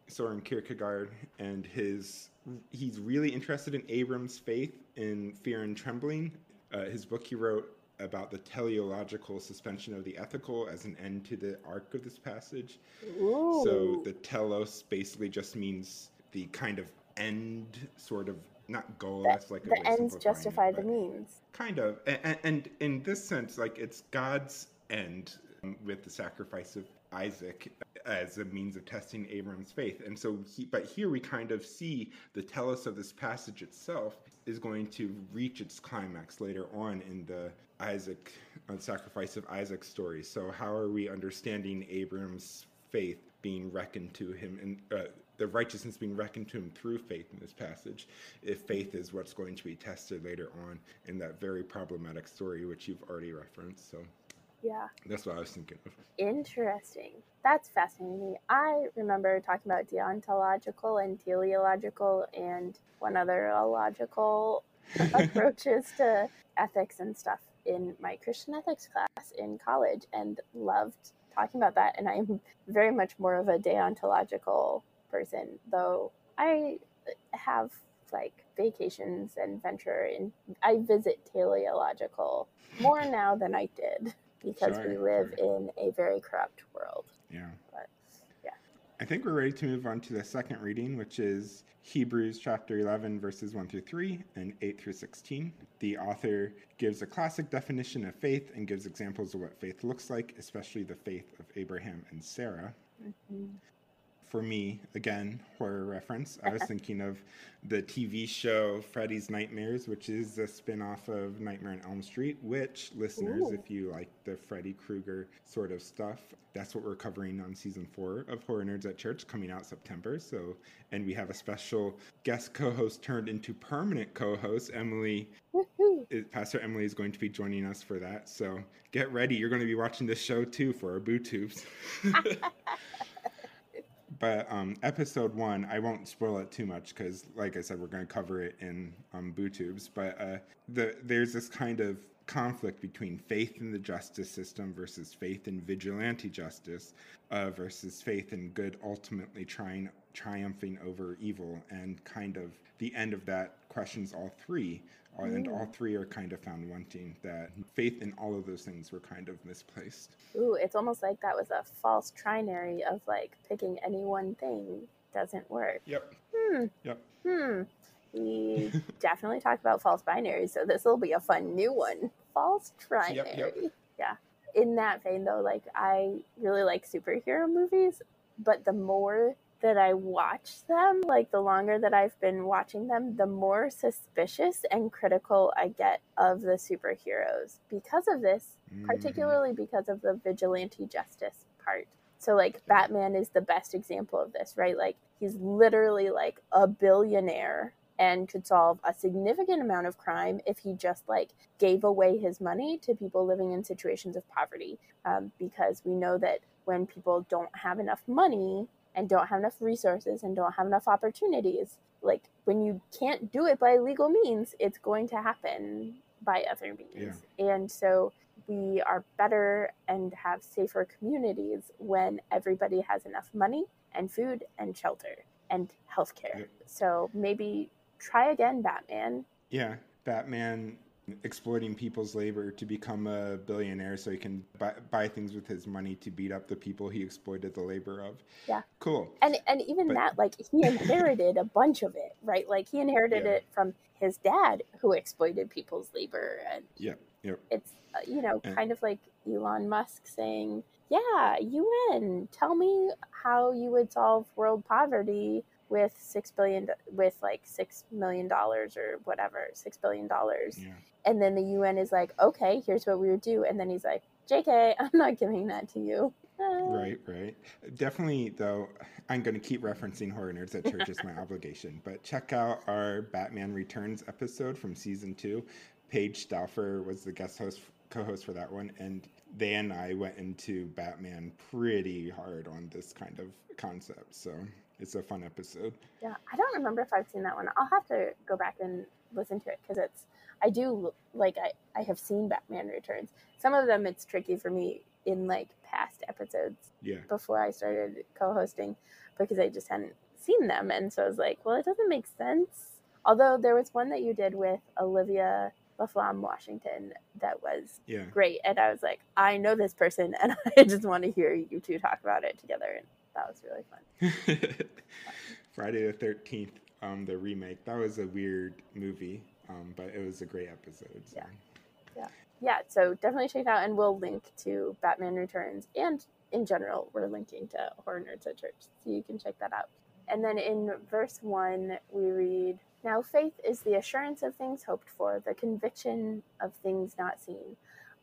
Soren Kierkegaard and his. He's really interested in Abram's faith in Fear and Trembling. Uh, his book he wrote about the teleological suspension of the ethical as an end to the arc of this passage. Ooh. So the telos basically just means the kind of end, sort of not goal. the, that's like a the ends justify the means. Kind of, and, and in this sense, like it's God's end with the sacrifice of Isaac as a means of testing Abram's faith. And so, he, but here we kind of see the telos of this passage itself is going to reach its climax later on in the Isaac uh, sacrifice of Isaac's story. So, how are we understanding Abram's faith being reckoned to him and uh, the righteousness being reckoned to him through faith in this passage? If faith is what's going to be tested later on in that very problematic story, which you've already referenced. So, Yeah. that's what I was thinking of. Interesting. That's fascinating me. I remember talking about deontological and teleological and one other illogical approaches to ethics and stuff in my Christian ethics class in college and loved talking about that. And I'm very much more of a deontological person, though I have like vacations and venture and I visit teleological more now than I did because we live in a very corrupt world. Yeah. But yeah. I think we're ready to move on to the second reading, which is Hebrews chapter 11, verses 1 through 3 and 8 through 16. The author gives a classic definition of faith and gives examples of what faith looks like, especially the faith of Abraham and Sarah. Mhm. For me, again, horror reference, I was thinking of the TV show Freddy's Nightmares, which is a spin off of Nightmare on Elm Street, which, listeners, Ooh. if you like the Freddy Krueger sort of stuff, that's what we're covering on season four of Horror Nerds at Church coming out September. So, and we have a special guest co host turned into permanent co host, Emily. Pastor Emily is going to be joining us for that. So get ready. You're going to be watching this show too for our boo tubes. but um, episode one, I won't spoil it too much because, like I said, we're going to cover it in um, BooTubes. But uh, the, there's this kind of conflict between faith in the justice system versus faith in vigilante justice uh, versus faith in good ultimately trying triumphing over evil, and kind of the end of that questions all three. And all three are kind of found wanting that faith in all of those things were kind of misplaced. Ooh, it's almost like that was a false trinary of like picking any one thing doesn't work. Yep. Hmm. Yep. Hmm. We definitely talked about false binaries, so this will be a fun new one. False trinary. Yep, yep. Yeah. In that vein, though, like I really like superhero movies, but the more that I watch them, like the longer that I've been watching them, the more suspicious and critical I get of the superheroes because of this Mhm. particularly because of the vigilante justice part. So like Batman is the best example of this, right? Like he's literally like a billionaire and could solve a significant amount of crime if he just like gave away his money to people living in situations of poverty um, because we know that when people don't have enough money and don't have enough resources and don't have enough opportunities like when you can't do it by legal means it's going to happen by other means and so we are better and have safer communities when everybody has enough money and food and shelter and healthcare. Yep. So maybe try again, Batman. Yeah, Batman exploiting people's labor to become a billionaire so he can buy, buy things with his money to beat up the people he exploited the labor of. Yeah. Cool. And and even But- that, like he inherited a bunch of it, right? Like he inherited Yeah. it from his dad, who exploited people's labor, and Yeah. Yep. it's uh, you know And- kind of like Elon Musk saying yeah, UN, tell me how you would solve world poverty with six billion with like six million dollars or whatever six billion dollars Yeah. and then the un is like okay here's what we would do and then he's like jk i'm not giving that to you Right, right. Definitely, though, I'm going to keep referencing Horror Nerds at Church as my obligation. But check out our Batman Returns episode from season two. Paige Stauffer was the guest host, co-host for that one, and they and I went into Batman pretty hard on this kind of concept. So it's a fun episode. yeah i don't remember if i've seen that one i'll have to go back and listen to it because it's i do like I, I have seen batman returns some of them it's tricky for me in like past episodes Yeah, before I started co-hosting because I just hadn't seen them, and so I was like, well, it doesn't make sense. Although there was one that you did with Olivia LaFlamme Washington that was yeah. great, and I was like, I know this person, and I just want to hear you two talk about it together, and that was really fun. Friday the Thirteenth, um, the remake. That was a weird movie, um, but it was a great episode. So. Yeah. Yeah, so definitely check it out, and we'll link to Batman Returns, and in general, we're linking to Horror Nerds at Church, so you can check that out. And then in verse one, we read, "Now faith is the assurance of things hoped for, the conviction of things not seen."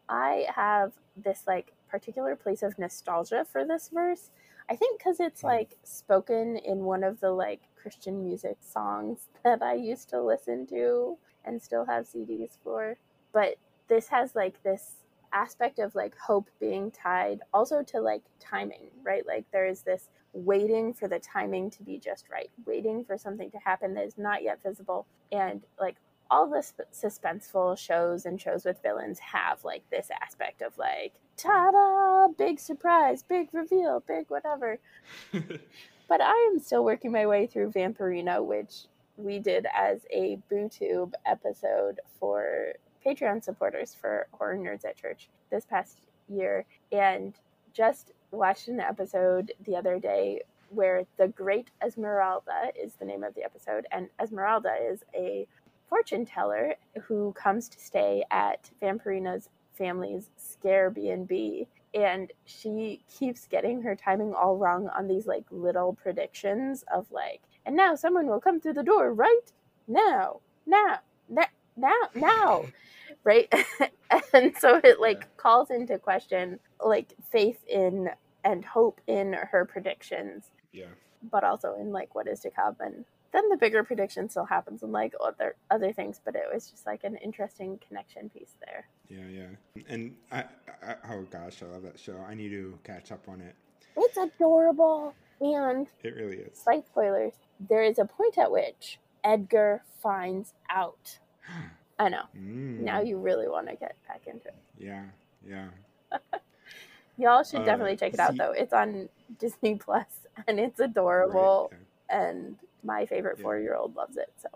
I have this like particular place of nostalgia for this verse. I think because it's Hmm. like spoken in one of the like Christian music songs that I used to listen to and still have CDs for. But this has like this aspect of like hope being tied also to like timing, right? Like there is this waiting for the timing to be just right, waiting for something to happen that is not yet visible. And like all the sp- suspenseful shows and shows with villains have like this aspect of like, ta da, big surprise, big reveal, big whatever. But I am still working my way through Vampirina, which we did as a BooTube episode for Patreon supporters for Horror Nerds at Church this past year. And just watched an episode the other day where the Great Esmeralda is the name of the episode. And Esmeralda is a fortune teller who comes to stay at Vampirina's family's Scare B&B and she keeps getting her timing all wrong on these like little predictions of like and now someone will come through the door right now now now now now. Right? And so it like Yeah. calls into question like faith in and hope in her predictions. Yeah. but also in like what is to come. And then the bigger prediction still happens and like other other things but it was just like an interesting connection piece there Yeah, yeah. And I, I, oh gosh, I love that show. I need to catch up on it. it's adorable and It really is. slight spoilers there is a point at which edgar finds out i know Mm, now you really want to get back into it Yeah, yeah. y'all should Uh, definitely check it out see- though it's on disney plus and it's Right, adorable yeah. and my favorite Yeah. four year old loves it so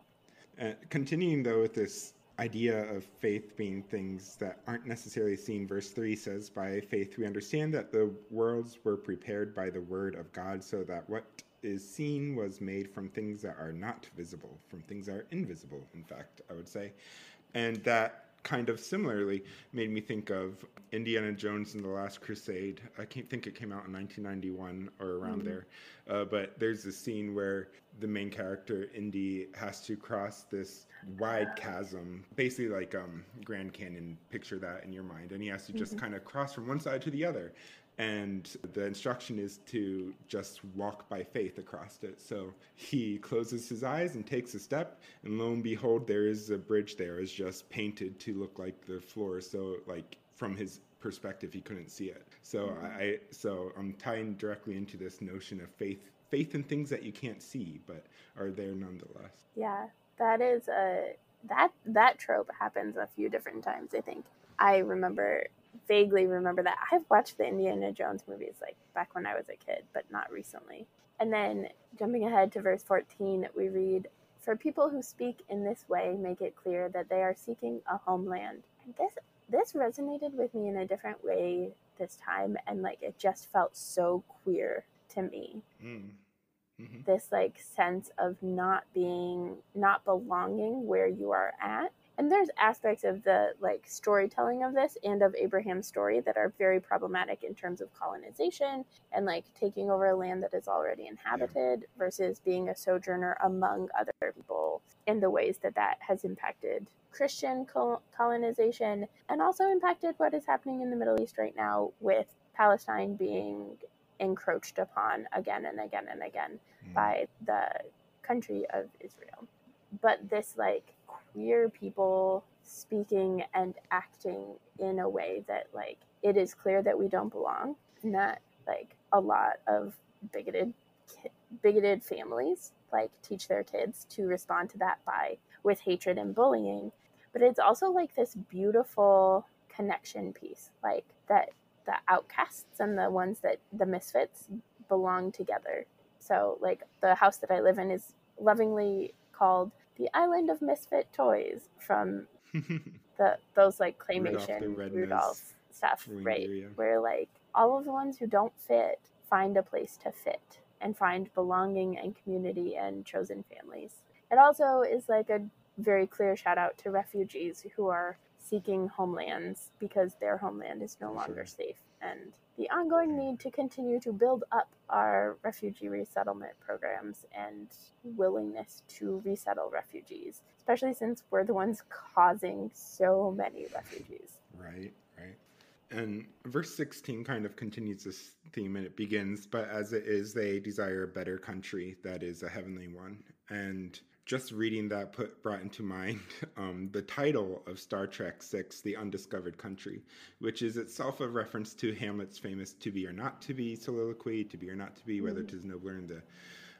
Uh, continuing though with this idea of faith being things that aren't necessarily seen, verse 3 says, By faith we understand that the worlds were prepared by the word of God, so that what is seen was made from things that are not visible, from things that are invisible, in fact, I would say. And that kind of similarly made me think of Indiana Jones and the Last Crusade. I can't think it came out in 1991 or around Mhm. there. Uh, but there's a scene where the main character Indy has to cross this wide chasm, basically like um, Grand Canyon. Picture that in your mind, and he has to just Mhm. kind of cross from one side to the other. And the instruction is to just walk by faith across it. So he closes his eyes and takes a step, and lo and behold, there is a bridge there, is just painted to look like the floor. So like from his perspective, he couldn't see it. So Mhm. I so I'm tying directly into this notion of faith, faith in things that you can't see but are there nonetheless. Yeah, that is a that that trope happens a few different times. I think I remember vaguely remember that I've watched the Indiana Jones movies like back when I was a kid, but not recently. And then jumping ahead to verse fourteen, we read, "For people who speak in this way make it clear that they are seeking a homeland." And this this resonated with me in a different way this time, and like it just felt so queer to me Mm. hmm this like sense of not being not belonging where you are at and there's aspects of the like storytelling of this and of Abraham's story that are very problematic in terms of colonization and like taking over a land that is already inhabited yeah. versus being a sojourner among other people in the ways that that has impacted Christian colonization and also impacted what is happening in the Middle East right now with Palestine being encroached upon again and again and again mm. by the country of Israel. But this like queer people speaking and acting in a way that like it is clear that we don't belong and that like a lot of bigoted bigoted families like teach their kids to respond to that by with hatred and bullying. But it's also like this beautiful connection piece like that the outcasts and the ones that the misfits belong together. So like the house that i live in is lovingly called the Island of Misfit Toys from the those like claymation Rudolph, Rudolph stuff, right? Where like all of the ones who don't fit find a place to fit and find belonging and community and chosen families. It also is like a very clear shout out to refugees who are seeking homelands because their homeland is no longer sure. safe and the ongoing need to continue to build up our refugee resettlement programs and willingness to resettle refugees, especially since we're the ones causing so many refugees. Right, right. And verse 16 kind of continues this theme and it begins, but as it is, they desire a better country that is a heavenly one. And just reading that put brought into mind um, the title of Star Trek Six: The Undiscovered Country, which is itself a reference to Hamlet's famous "To be or not to be" soliloquy, "To be or not to be, whether mm-hmm. tis nobler." in the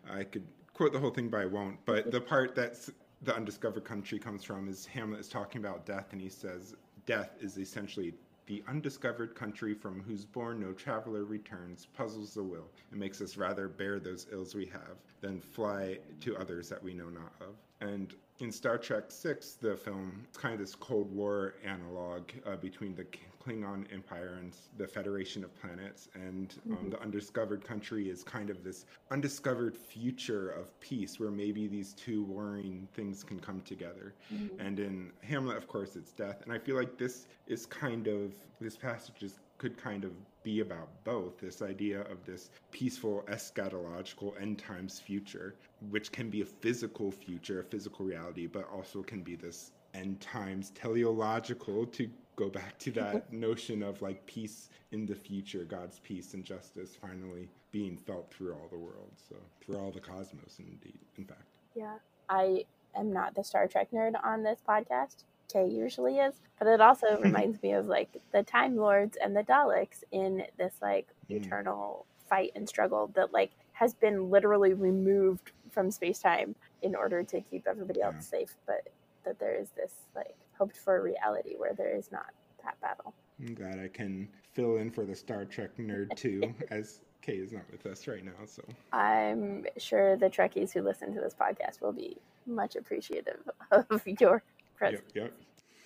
I could quote the whole thing, but I won't. But the part that's the undiscovered country comes from is Hamlet is talking about death, and he says death is essentially the undiscovered country from whose bourne no traveler returns puzzles the will and makes us rather bear those ills we have than fly to others that we know not of. And in Star Trek Six, the film, it's kind of this Cold War analog uh, between the Klingon Empire and the Federation of Planets, and um, mm-hmm. the undiscovered country is kind of this undiscovered future of peace, where maybe these two warring things can come together. Mm-hmm. And in Hamlet, of course, it's death, and I feel like this is kind of this passage is could kind of be about both this idea of this peaceful eschatological end times future, which can be a physical future, a physical reality, but also can be this end times teleological to go back to that notion of like peace in the future, God's peace and justice finally being felt through all the world. So through all the cosmos indeed, in fact. Yeah. I am not the Star Trek nerd on this podcast. Kay usually is, but it also reminds me of like the Time Lords and the Daleks in this like mm. eternal fight and struggle that like has been literally removed from space time in order to keep everybody else yeah. safe, but that there is this like hoped for reality where there is not that battle. I'm glad I can fill in for the Star Trek nerd too, as Kay is not with us right now. So I'm sure the Trekkies who listen to this podcast will be much appreciative of your presence. Yep.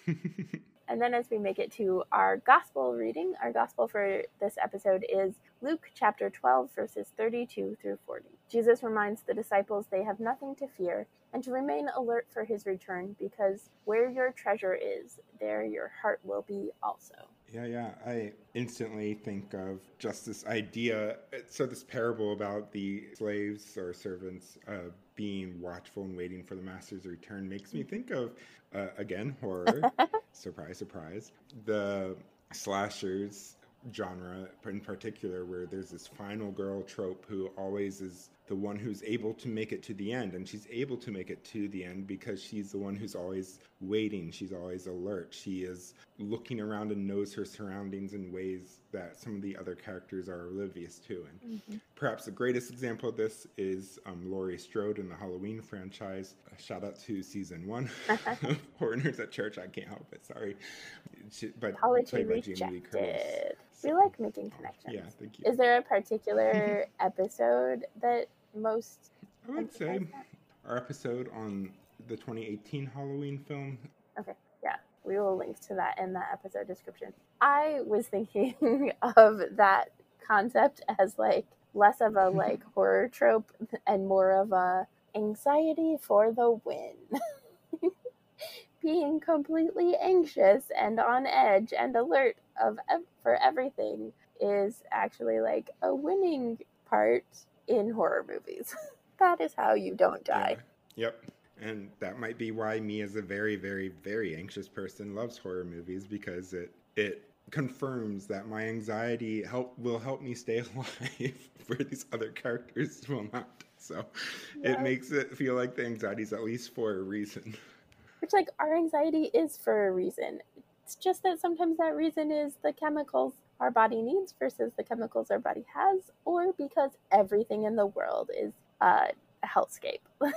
yep. and then as we make it to our gospel reading, our gospel for this episode is Luke chapter 12, verses 32 through 40. Jesus reminds the disciples they have nothing to fear and to remain alert for his return because where your treasure is, there your heart will be also. Yeah, yeah. I instantly think of just this idea. So, this parable about the slaves or servants uh, being watchful and waiting for the master's return makes me think of, uh, again, horror. surprise, surprise. The slashers genre in particular where there's this final girl trope who always is the one who's able to make it to the end. And she's able to make it to the end because she's the one who's always waiting. She's always alert. She is looking around and knows her surroundings in ways that some of the other characters are oblivious to. And mm-hmm. perhaps the greatest example of this is um, Laurie Strode in the Halloween franchise. A shout out to season one. Horror Nerds at Church. I can't help it. Sorry. She, but played by Jamie Lee Curtis. We like making connections. Yeah, thank you. Is there a particular episode that most? I would say our episode on the 2018 Halloween film. Okay, yeah, we will link to that in the episode description. I was thinking of that concept as like less of a like horror trope and more of a anxiety for the win. being completely anxious and on edge and alert of for everything is actually like a winning part in horror movies. that is how you don't die. Yeah. Yep. And that might be why me as a very, very, very anxious person loves horror movies because it it confirms that my anxiety help will help me stay alive where these other characters will not. So Yeah. it makes it feel like the anxiety is at least for a reason. Which, like, our anxiety is for a reason. It's just that sometimes that reason is the chemicals our body needs versus the chemicals our body has, or because everything in the world is uh, a hellscape.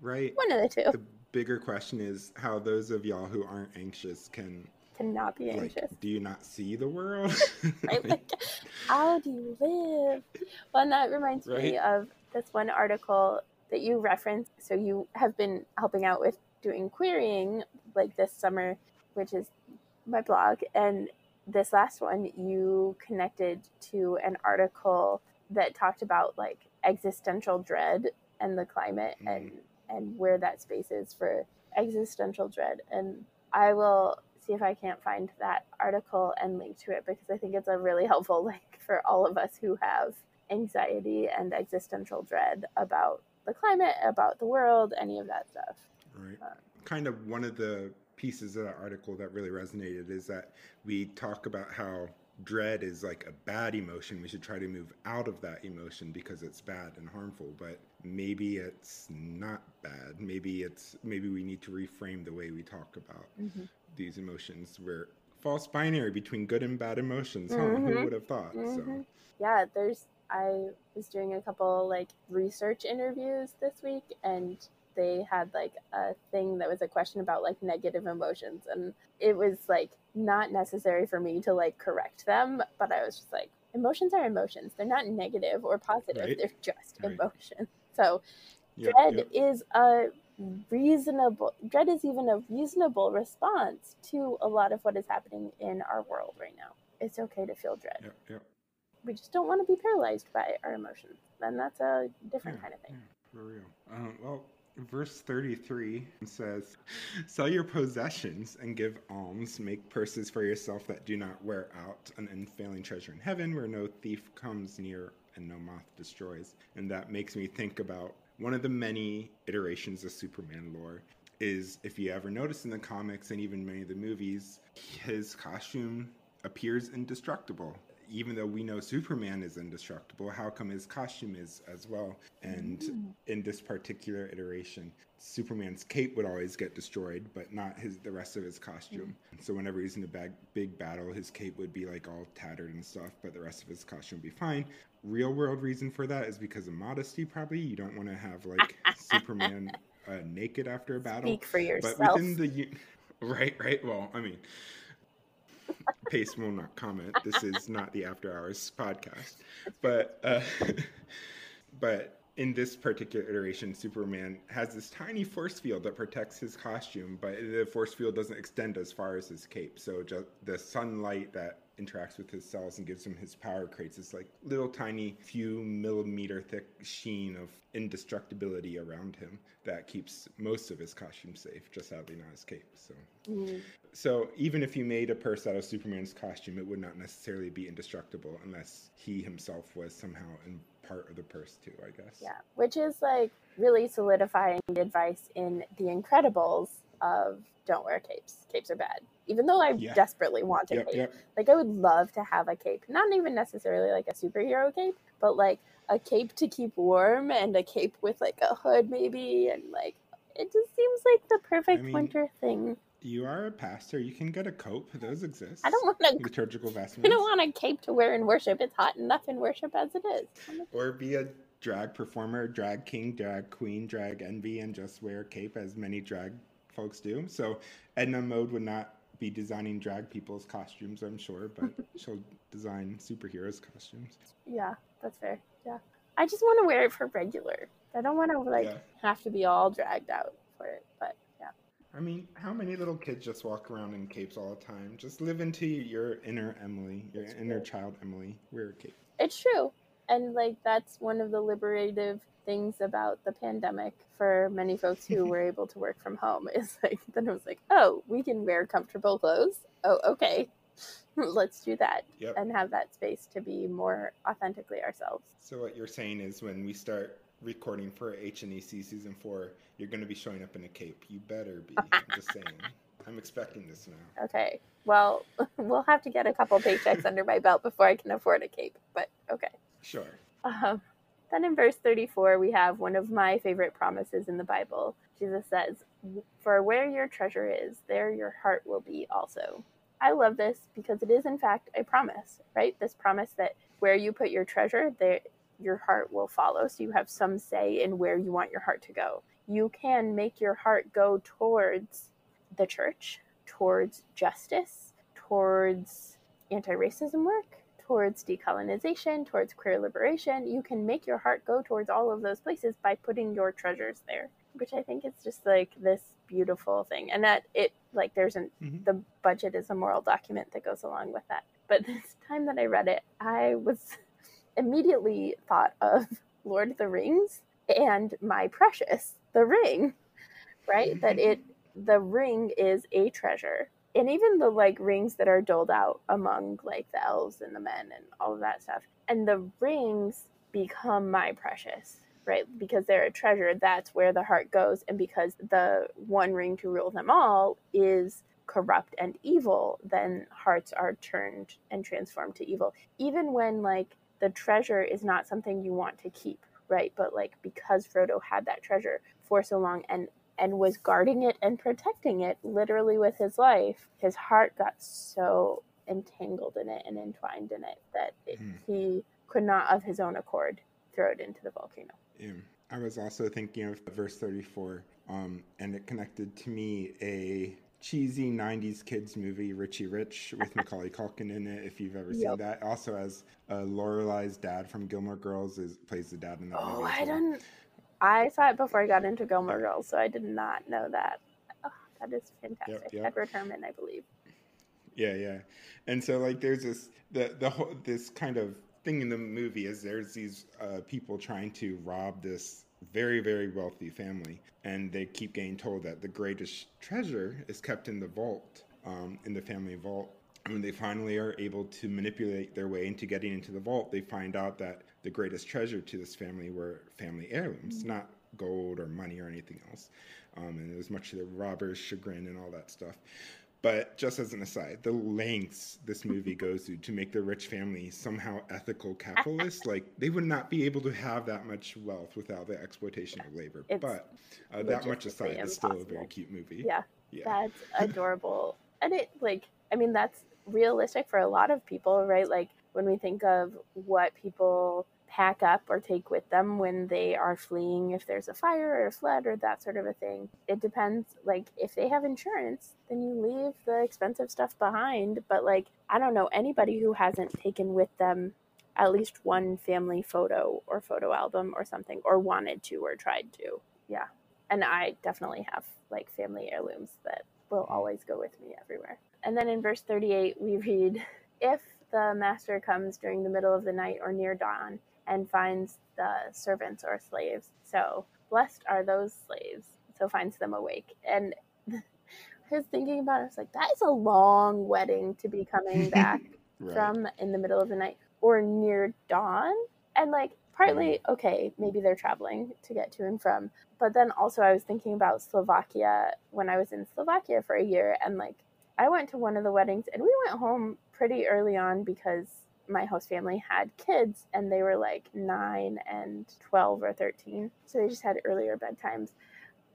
Right? One of the two The bigger question is how those of y'all who aren't anxious can cannot be like anxious. do you not see the world? Right? Like, how do you live? Well, and that reminds me of this one article that you referenced. So you have been helping out with doing querying like this summer, which is my blog. And this last one, you connected to an article that talked about like existential dread and the climate and and where that space is for existential dread. And I will see if I can't find that article and link to it because I think it's a really helpful link for all of us who have anxiety and existential dread about the climate, about the world, any of that stuff. Right. Uh, Kind of one of the pieces of that article that really resonated is that we talk about how dread is like a bad emotion. We should try to move out of that emotion because it's bad and harmful. But maybe it's not bad. Maybe it's maybe we need to reframe the way we talk about these emotions. We're false binary between good and bad emotions. Huh? Who Mhm. would have thought? So Mhm. Yeah, there's. I was doing a couple like research interviews this week, and they had like a thing that was a question about like negative emotions, and it was like not necessary for me to like correct them, but I was just like, emotions are emotions. They're not negative or positive. Right. They're just Right. emotions. So Yep, dread yep. is a reasonable dread is even a reasonable response to a lot of what is happening in our world right now. It's okay to feel dread Yep, yep. we just don't want to be paralyzed by our emotions. Then that's a different Yeah, kind of thing. yeah, for real. Um, well, verse 33 says, Sell your possessions and give alms. Make purses for yourself that do not wear out, an unfailing treasure in heaven where no thief comes near and no moth destroys. And that makes me think about one of the many iterations of Superman lore. Is if you ever notice in the comics and even many of the movies, his costume appears indestructible even though we know Superman is indestructible, how come his costume is as well? And Mm. in this particular iteration, Superman's cape would always get destroyed, but not his the rest of his costume. So whenever he's in a bag, big battle, his cape would be like all tattered and stuff, but the rest of his costume would be fine. Real world reason for that is because of modesty. Probably you don't want to have like Superman uh, naked after a battle. Speak for But yourself. within the right, right. Well, I mean, Pace will not comment. This is not the After Hours podcast, but uh, but in this particular iteration, Superman has this tiny force field that protects his costume, but the force field doesn't extend as far as his cape. So just the sunlight that interacts with his cells and gives him his power creates this like little tiny few millimeter thick sheen of indestructibility around him that keeps most of his costume safe just sadly not his cape so. Mm. so even if you made a purse out of superman's costume it would not necessarily be indestructible unless he himself was somehow in part of the purse too i guess. Yeah, which is like really solidifying the advice in The Incredibles of don't wear capes. Capes are bad. Even though I Yeah. desperately want a yep cape. yep Like I would love to have a cape. Not even necessarily like a superhero cape, but like a cape to keep warm and a cape with like a hood maybe and like it just seems like the perfect mean- winter thing. you are a pastor you can get a cope those exist I don't want a liturgical vestments I don't want a cape to wear in worship. It's hot enough in worship as it is. or be a drag performer, drag king, drag queen, drag envy, and just wear a cape as many drag folks do. So Edna Mode would not be designing drag people's costumes, I'm sure, but she'll design superheroes' costumes. Yeah, that's fair. Yeah. I just want to wear it for regular. I don't want to like Yeah. have to be all dragged out for it. But yeah. I mean, how many little kids just walk around in capes all the time? Just live into your inner Emily, your It's inner true. child Emily. Wear a cape. It's true. And like that's one of the liberative things about the pandemic for many folks who were able to work from home is like then it was like, oh, we can wear comfortable clothes. Oh, okay. Let's do that Yep. and have that space to be more authentically ourselves. So what you're saying is when we start recording for H&EC season 4, you're going to be showing up in a cape. You better be. I'm just saying. I'm expecting this now. Okay. Well, we'll have to get a couple paychecks under my belt before I can afford a cape, but okay. Sure. Um, then in verse 34, we have one of my favorite promises in the Bible. Jesus says, For where your treasure is, there your heart will be also. I love this because it is, in fact, a promise, right? This promise that where you put your treasure, there your heart will follow. So you have some say in where you want your heart to go. You can make your heart go towards the church, towards justice, towards anti racism work, towards decolonization, towards queer liberation. You can make your heart go towards all of those places by putting your treasures there, which I think is just like this beautiful thing. And that it, like, there's an, Mhm. the budget is a moral document that goes along with that. But this time that I read it, I was immediately thought of Lord of the Rings and My Precious, the ring, right? that it, the ring is a treasure and even the like rings that are doled out among like the elves and the men and all of that stuff. And the rings become my precious right? Because they're a treasure that's where the heart goes. And because the one ring to rule them all is corrupt and evil then hearts are turned and transformed to evil. Even when like the treasure is not something you want to keep right? But like because frodo had that treasure for so long and and was guarding it and protecting it literally with his life, his heart got so entangled in it and entwined in it that it, Hmm. he could not, of his own accord, throw it into the volcano. Yeah. I was also thinking of verse 34, um, and it connected to me a cheesy 90s kids movie, Richie Rich, with Macaulay Culkin in it, if you've ever seen that. Also has uh, Lorelai's dad from Gilmore Girls is plays the dad in that Oh, movie. as I well. didn't. I saw it before I got into Gilmore Girls, so I did not know that. Oh, that is fantastic. yep. Edward Herman, I believe. Yeah, yeah. And so like there's this the the whole this kind of thing in the movie is there's these uh, people trying to rob this very very wealthy family and they keep getting told that the greatest treasure is kept in the vault um, in the family vault when they finally are able to manipulate their way into getting into the vault they find out that the greatest treasure to this family were family heirlooms not gold or money or anything else um, and it was much to the robbers chagrin and all that stuff but just as an aside, the lengths this movie goes to to make the rich family somehow ethical capitalists, like they would not be able to have that much wealth without the exploitation of labor. It's but uh, that much aside, it's still a very cute movie. Yeah. Yeah. That's adorable. and it like I mean that's realistic for a lot of people, right? Like when we think of what people pack up or take with them when they are fleeing if there's a fire or a flood or that sort of a thing. It depends like if they have insurance, then you leave the expensive stuff behind, but like I don't know anybody who hasn't taken with them at least one family photo or photo album or something or wanted to or tried to. Yeah and I definitely have like family heirlooms that will always go with me everywhere. And then in verse 38, we read, If the master comes during the middle of the night or near dawn and finds the servants or slaves, so blessed are those slaves, so finds them awake. And I was thinking about it, I was like, that is a long wedding to be coming back Right. from in the middle of the night or near dawn. And like partly mm-hmm. okay, maybe they're traveling to get to and from. But then also I was thinking about Slovakia when I was in Slovakia for a year and like I went to one of the weddings and we went home pretty early on because my host family had kids and they were like 9 and 12 or 13. So they just had earlier bedtimes.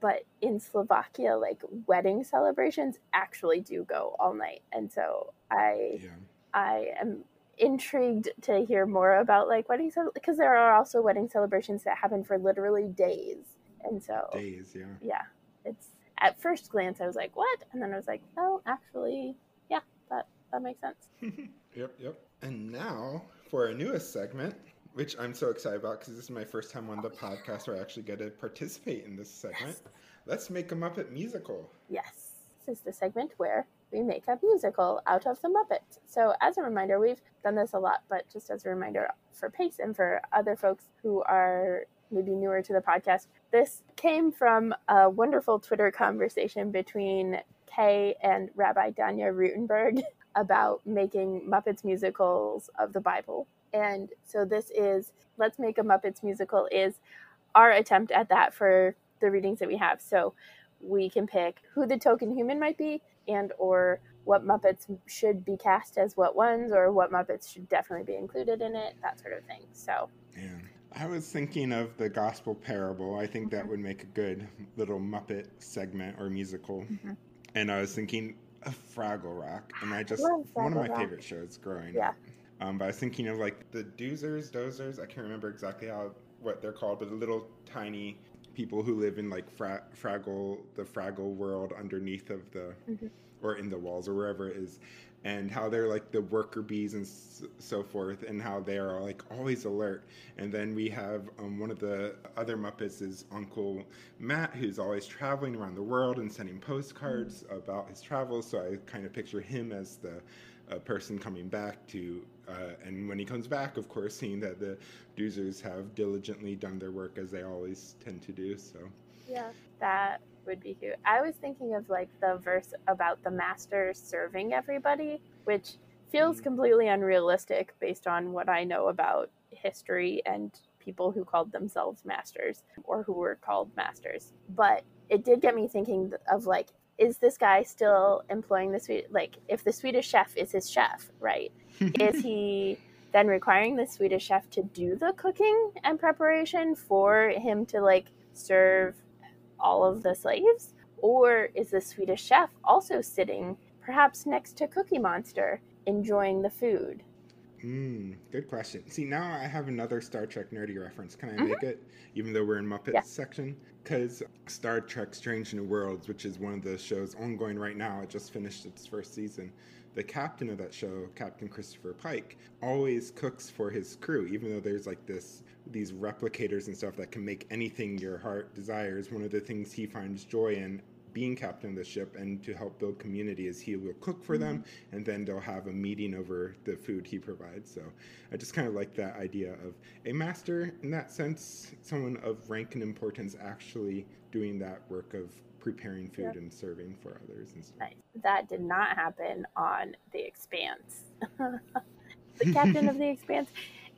But in Slovakia, like wedding celebrations actually do go all night. And so I Yeah. I am intrigued to hear more about like wedding because there are also wedding celebrations that happen for literally days, and so Days, yeah. yeah, it's at first glance I was like what, and then I was like oh actually yeah that that makes sense. yep, yep. And now for our newest segment, which I'm so excited about because this is my first time on the podcast where I actually get to participate in this segment. Let's make a Muppet musical. Yes, this is the segment where we make a musical out of the Muppets. So, as a reminder, we've done this a lot, but just as a reminder for Pace and for other folks who are maybe newer to the podcast, this came from a wonderful Twitter conversation between Kay and Rabbi Danya Ruttenberg about making Muppets musicals of the Bible. And so this is Let's Make a Muppets Musical is our attempt at that for the readings that we have. So we can pick who the token human might be and or what Muppets should be cast as what ones or what Muppets should definitely be included in it, that sort of thing. So yeah. I was thinking of the gospel parable. I think that would make a good little Muppet segment or musical. Mm-hmm. And I was thinking of Fraggle Rock, and I just one of my Rock. favorite shows growing yeah. up. Um, but I was thinking of like the Doozers, Dozers. I can't remember exactly how what they're called, but the little tiny people who live in like fra- Fraggle, the Fraggle world underneath of the, mm-hmm. or in the walls or wherever it is, and how they're like the worker bees and so forth, and how they are like always alert. And then we have um, one of the other Muppets is Uncle Matt, who's always traveling around the world and sending postcards mm-hmm. about his travels. So I kind of picture him as the a person coming back to, uh, and when he comes back, of course, seeing that the Doozers have diligently done their work as they always tend to do. So, yeah, that would be cute. I was thinking of like the verse about the master serving everybody, which feels mm completely unrealistic based on what I know about history and people who called themselves masters or who were called masters. But it did get me thinking of like is this guy still employing the Swedish like if the Swedish chef is his chef, right? is he then requiring the Swedish chef to do the cooking and preparation for him to like serve all of the slaves? Or is the Swedish chef also sitting perhaps next to Cookie Monster enjoying the food? Mm, good question. See, now I have another Star Trek nerdy reference. Can I mm-hmm. make it, even though we're in Muppets yeah. section? Because Star Trek Strange New Worlds, which is one of the shows ongoing right now, it just finished its first season. The captain of that show, Captain Christopher Pike, always cooks for his crew, even though there's like this these replicators and stuff that can make anything your heart desires. One of the things he finds joy in being captain of the ship and to help build community is he will cook for them mm-hmm. and then they'll have a meeting over the food he provides so i just kind of like that idea of a master in that sense someone of rank and importance actually doing that work of preparing food yep. and serving for others and stuff. that did not happen on the expanse the captain of the expanse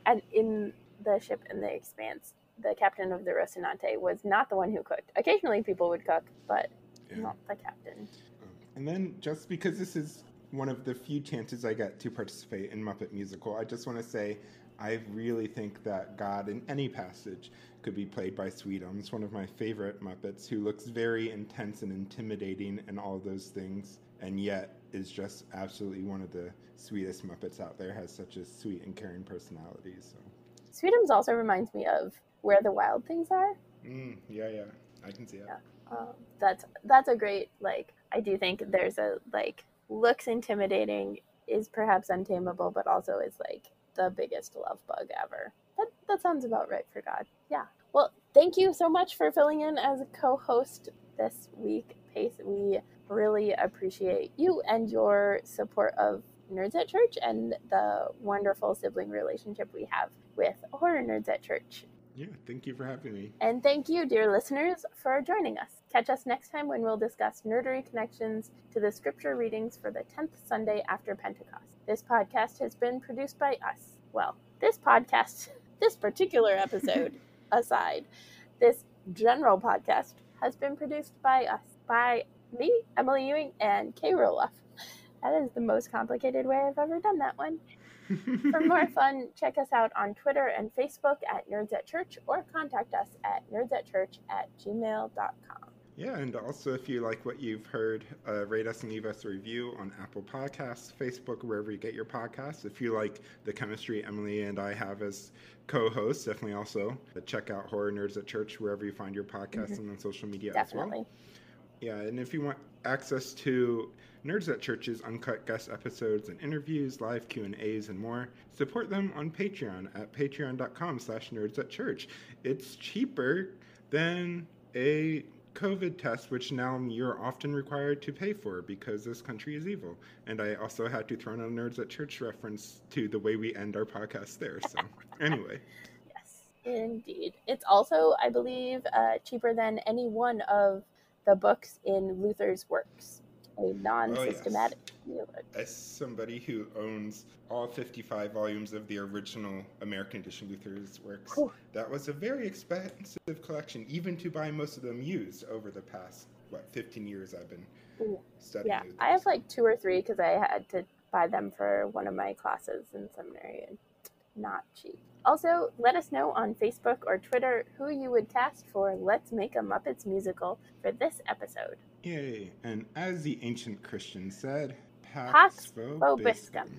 and in the ship in the expanse the captain of the Rocinante was not the one who cooked. Occasionally people would cook, but yeah. not the captain. Oh. And then, just because this is one of the few chances I get to participate in Muppet Musical, I just want to say I really think that God in any passage could be played by Sweetums, one of my favorite Muppets, who looks very intense and intimidating and all those things, and yet is just absolutely one of the sweetest Muppets out there, has such a sweet and caring personality. So. Sweetums also reminds me of Where the Wild Things Are. Mm, yeah, yeah, I can see it. Yeah um, that's that's a great like i do think there's a like looks intimidating is perhaps untamable but also is like the biggest love bug ever. That that sounds about right for god. Yeah. Well thank you so much for filling in as a co-host this week pace. We really appreciate you and your support of nerds at church and the wonderful sibling relationship we have with horror nerds at church yeah, thank you for having me. And thank you, dear listeners, for joining us. Catch us next time when we'll discuss nerdery connections to the scripture readings for the 10th Sunday after Pentecost. This podcast has been produced by us. Well, this podcast, this particular episode aside, this general podcast has been produced by us, by me, Emily Ewing, and Kay Roloff. That is the most complicated way I've ever done that one. For more fun, check us out on Twitter and Facebook at Nerds at Church or contact us at nerdsatchurch at church at gmail.com. Yeah, and also if you like what you've heard, uh, rate us and leave us a review on Apple Podcasts, Facebook, wherever you get your podcasts. If you like the chemistry Emily and I have as co hosts, definitely also check out Horror Nerds at Church wherever you find your podcasts mm-hmm. and on social media definitely. as well. Yeah, and if you want access to Nerds at Church's uncut guest episodes and interviews, live Q&As, and more, support them on Patreon at patreon.com slash nerds at church. It's cheaper than a COVID test, which now you're often required to pay for because this country is evil. And I also had to throw in a Nerds at Church reference to the way we end our podcast there. So, anyway. Yes, indeed. It's also, I believe, uh, cheaper than any one of the books in Luther's works, a non systematic. Oh, yes. As somebody who owns all 55 volumes of the original American edition Luther's works, that was a very expensive collection, even to buy most of them used over the past, what, 15 years I've been Ooh. studying. Yeah, I have like two or three because I had to buy them for one of my classes in seminary and not cheap. Also, let us know on Facebook or Twitter who you would cast for Let's Make a Muppets musical for this episode. Yay! And as the ancient Christian said, Pax, Pax Vobiscum.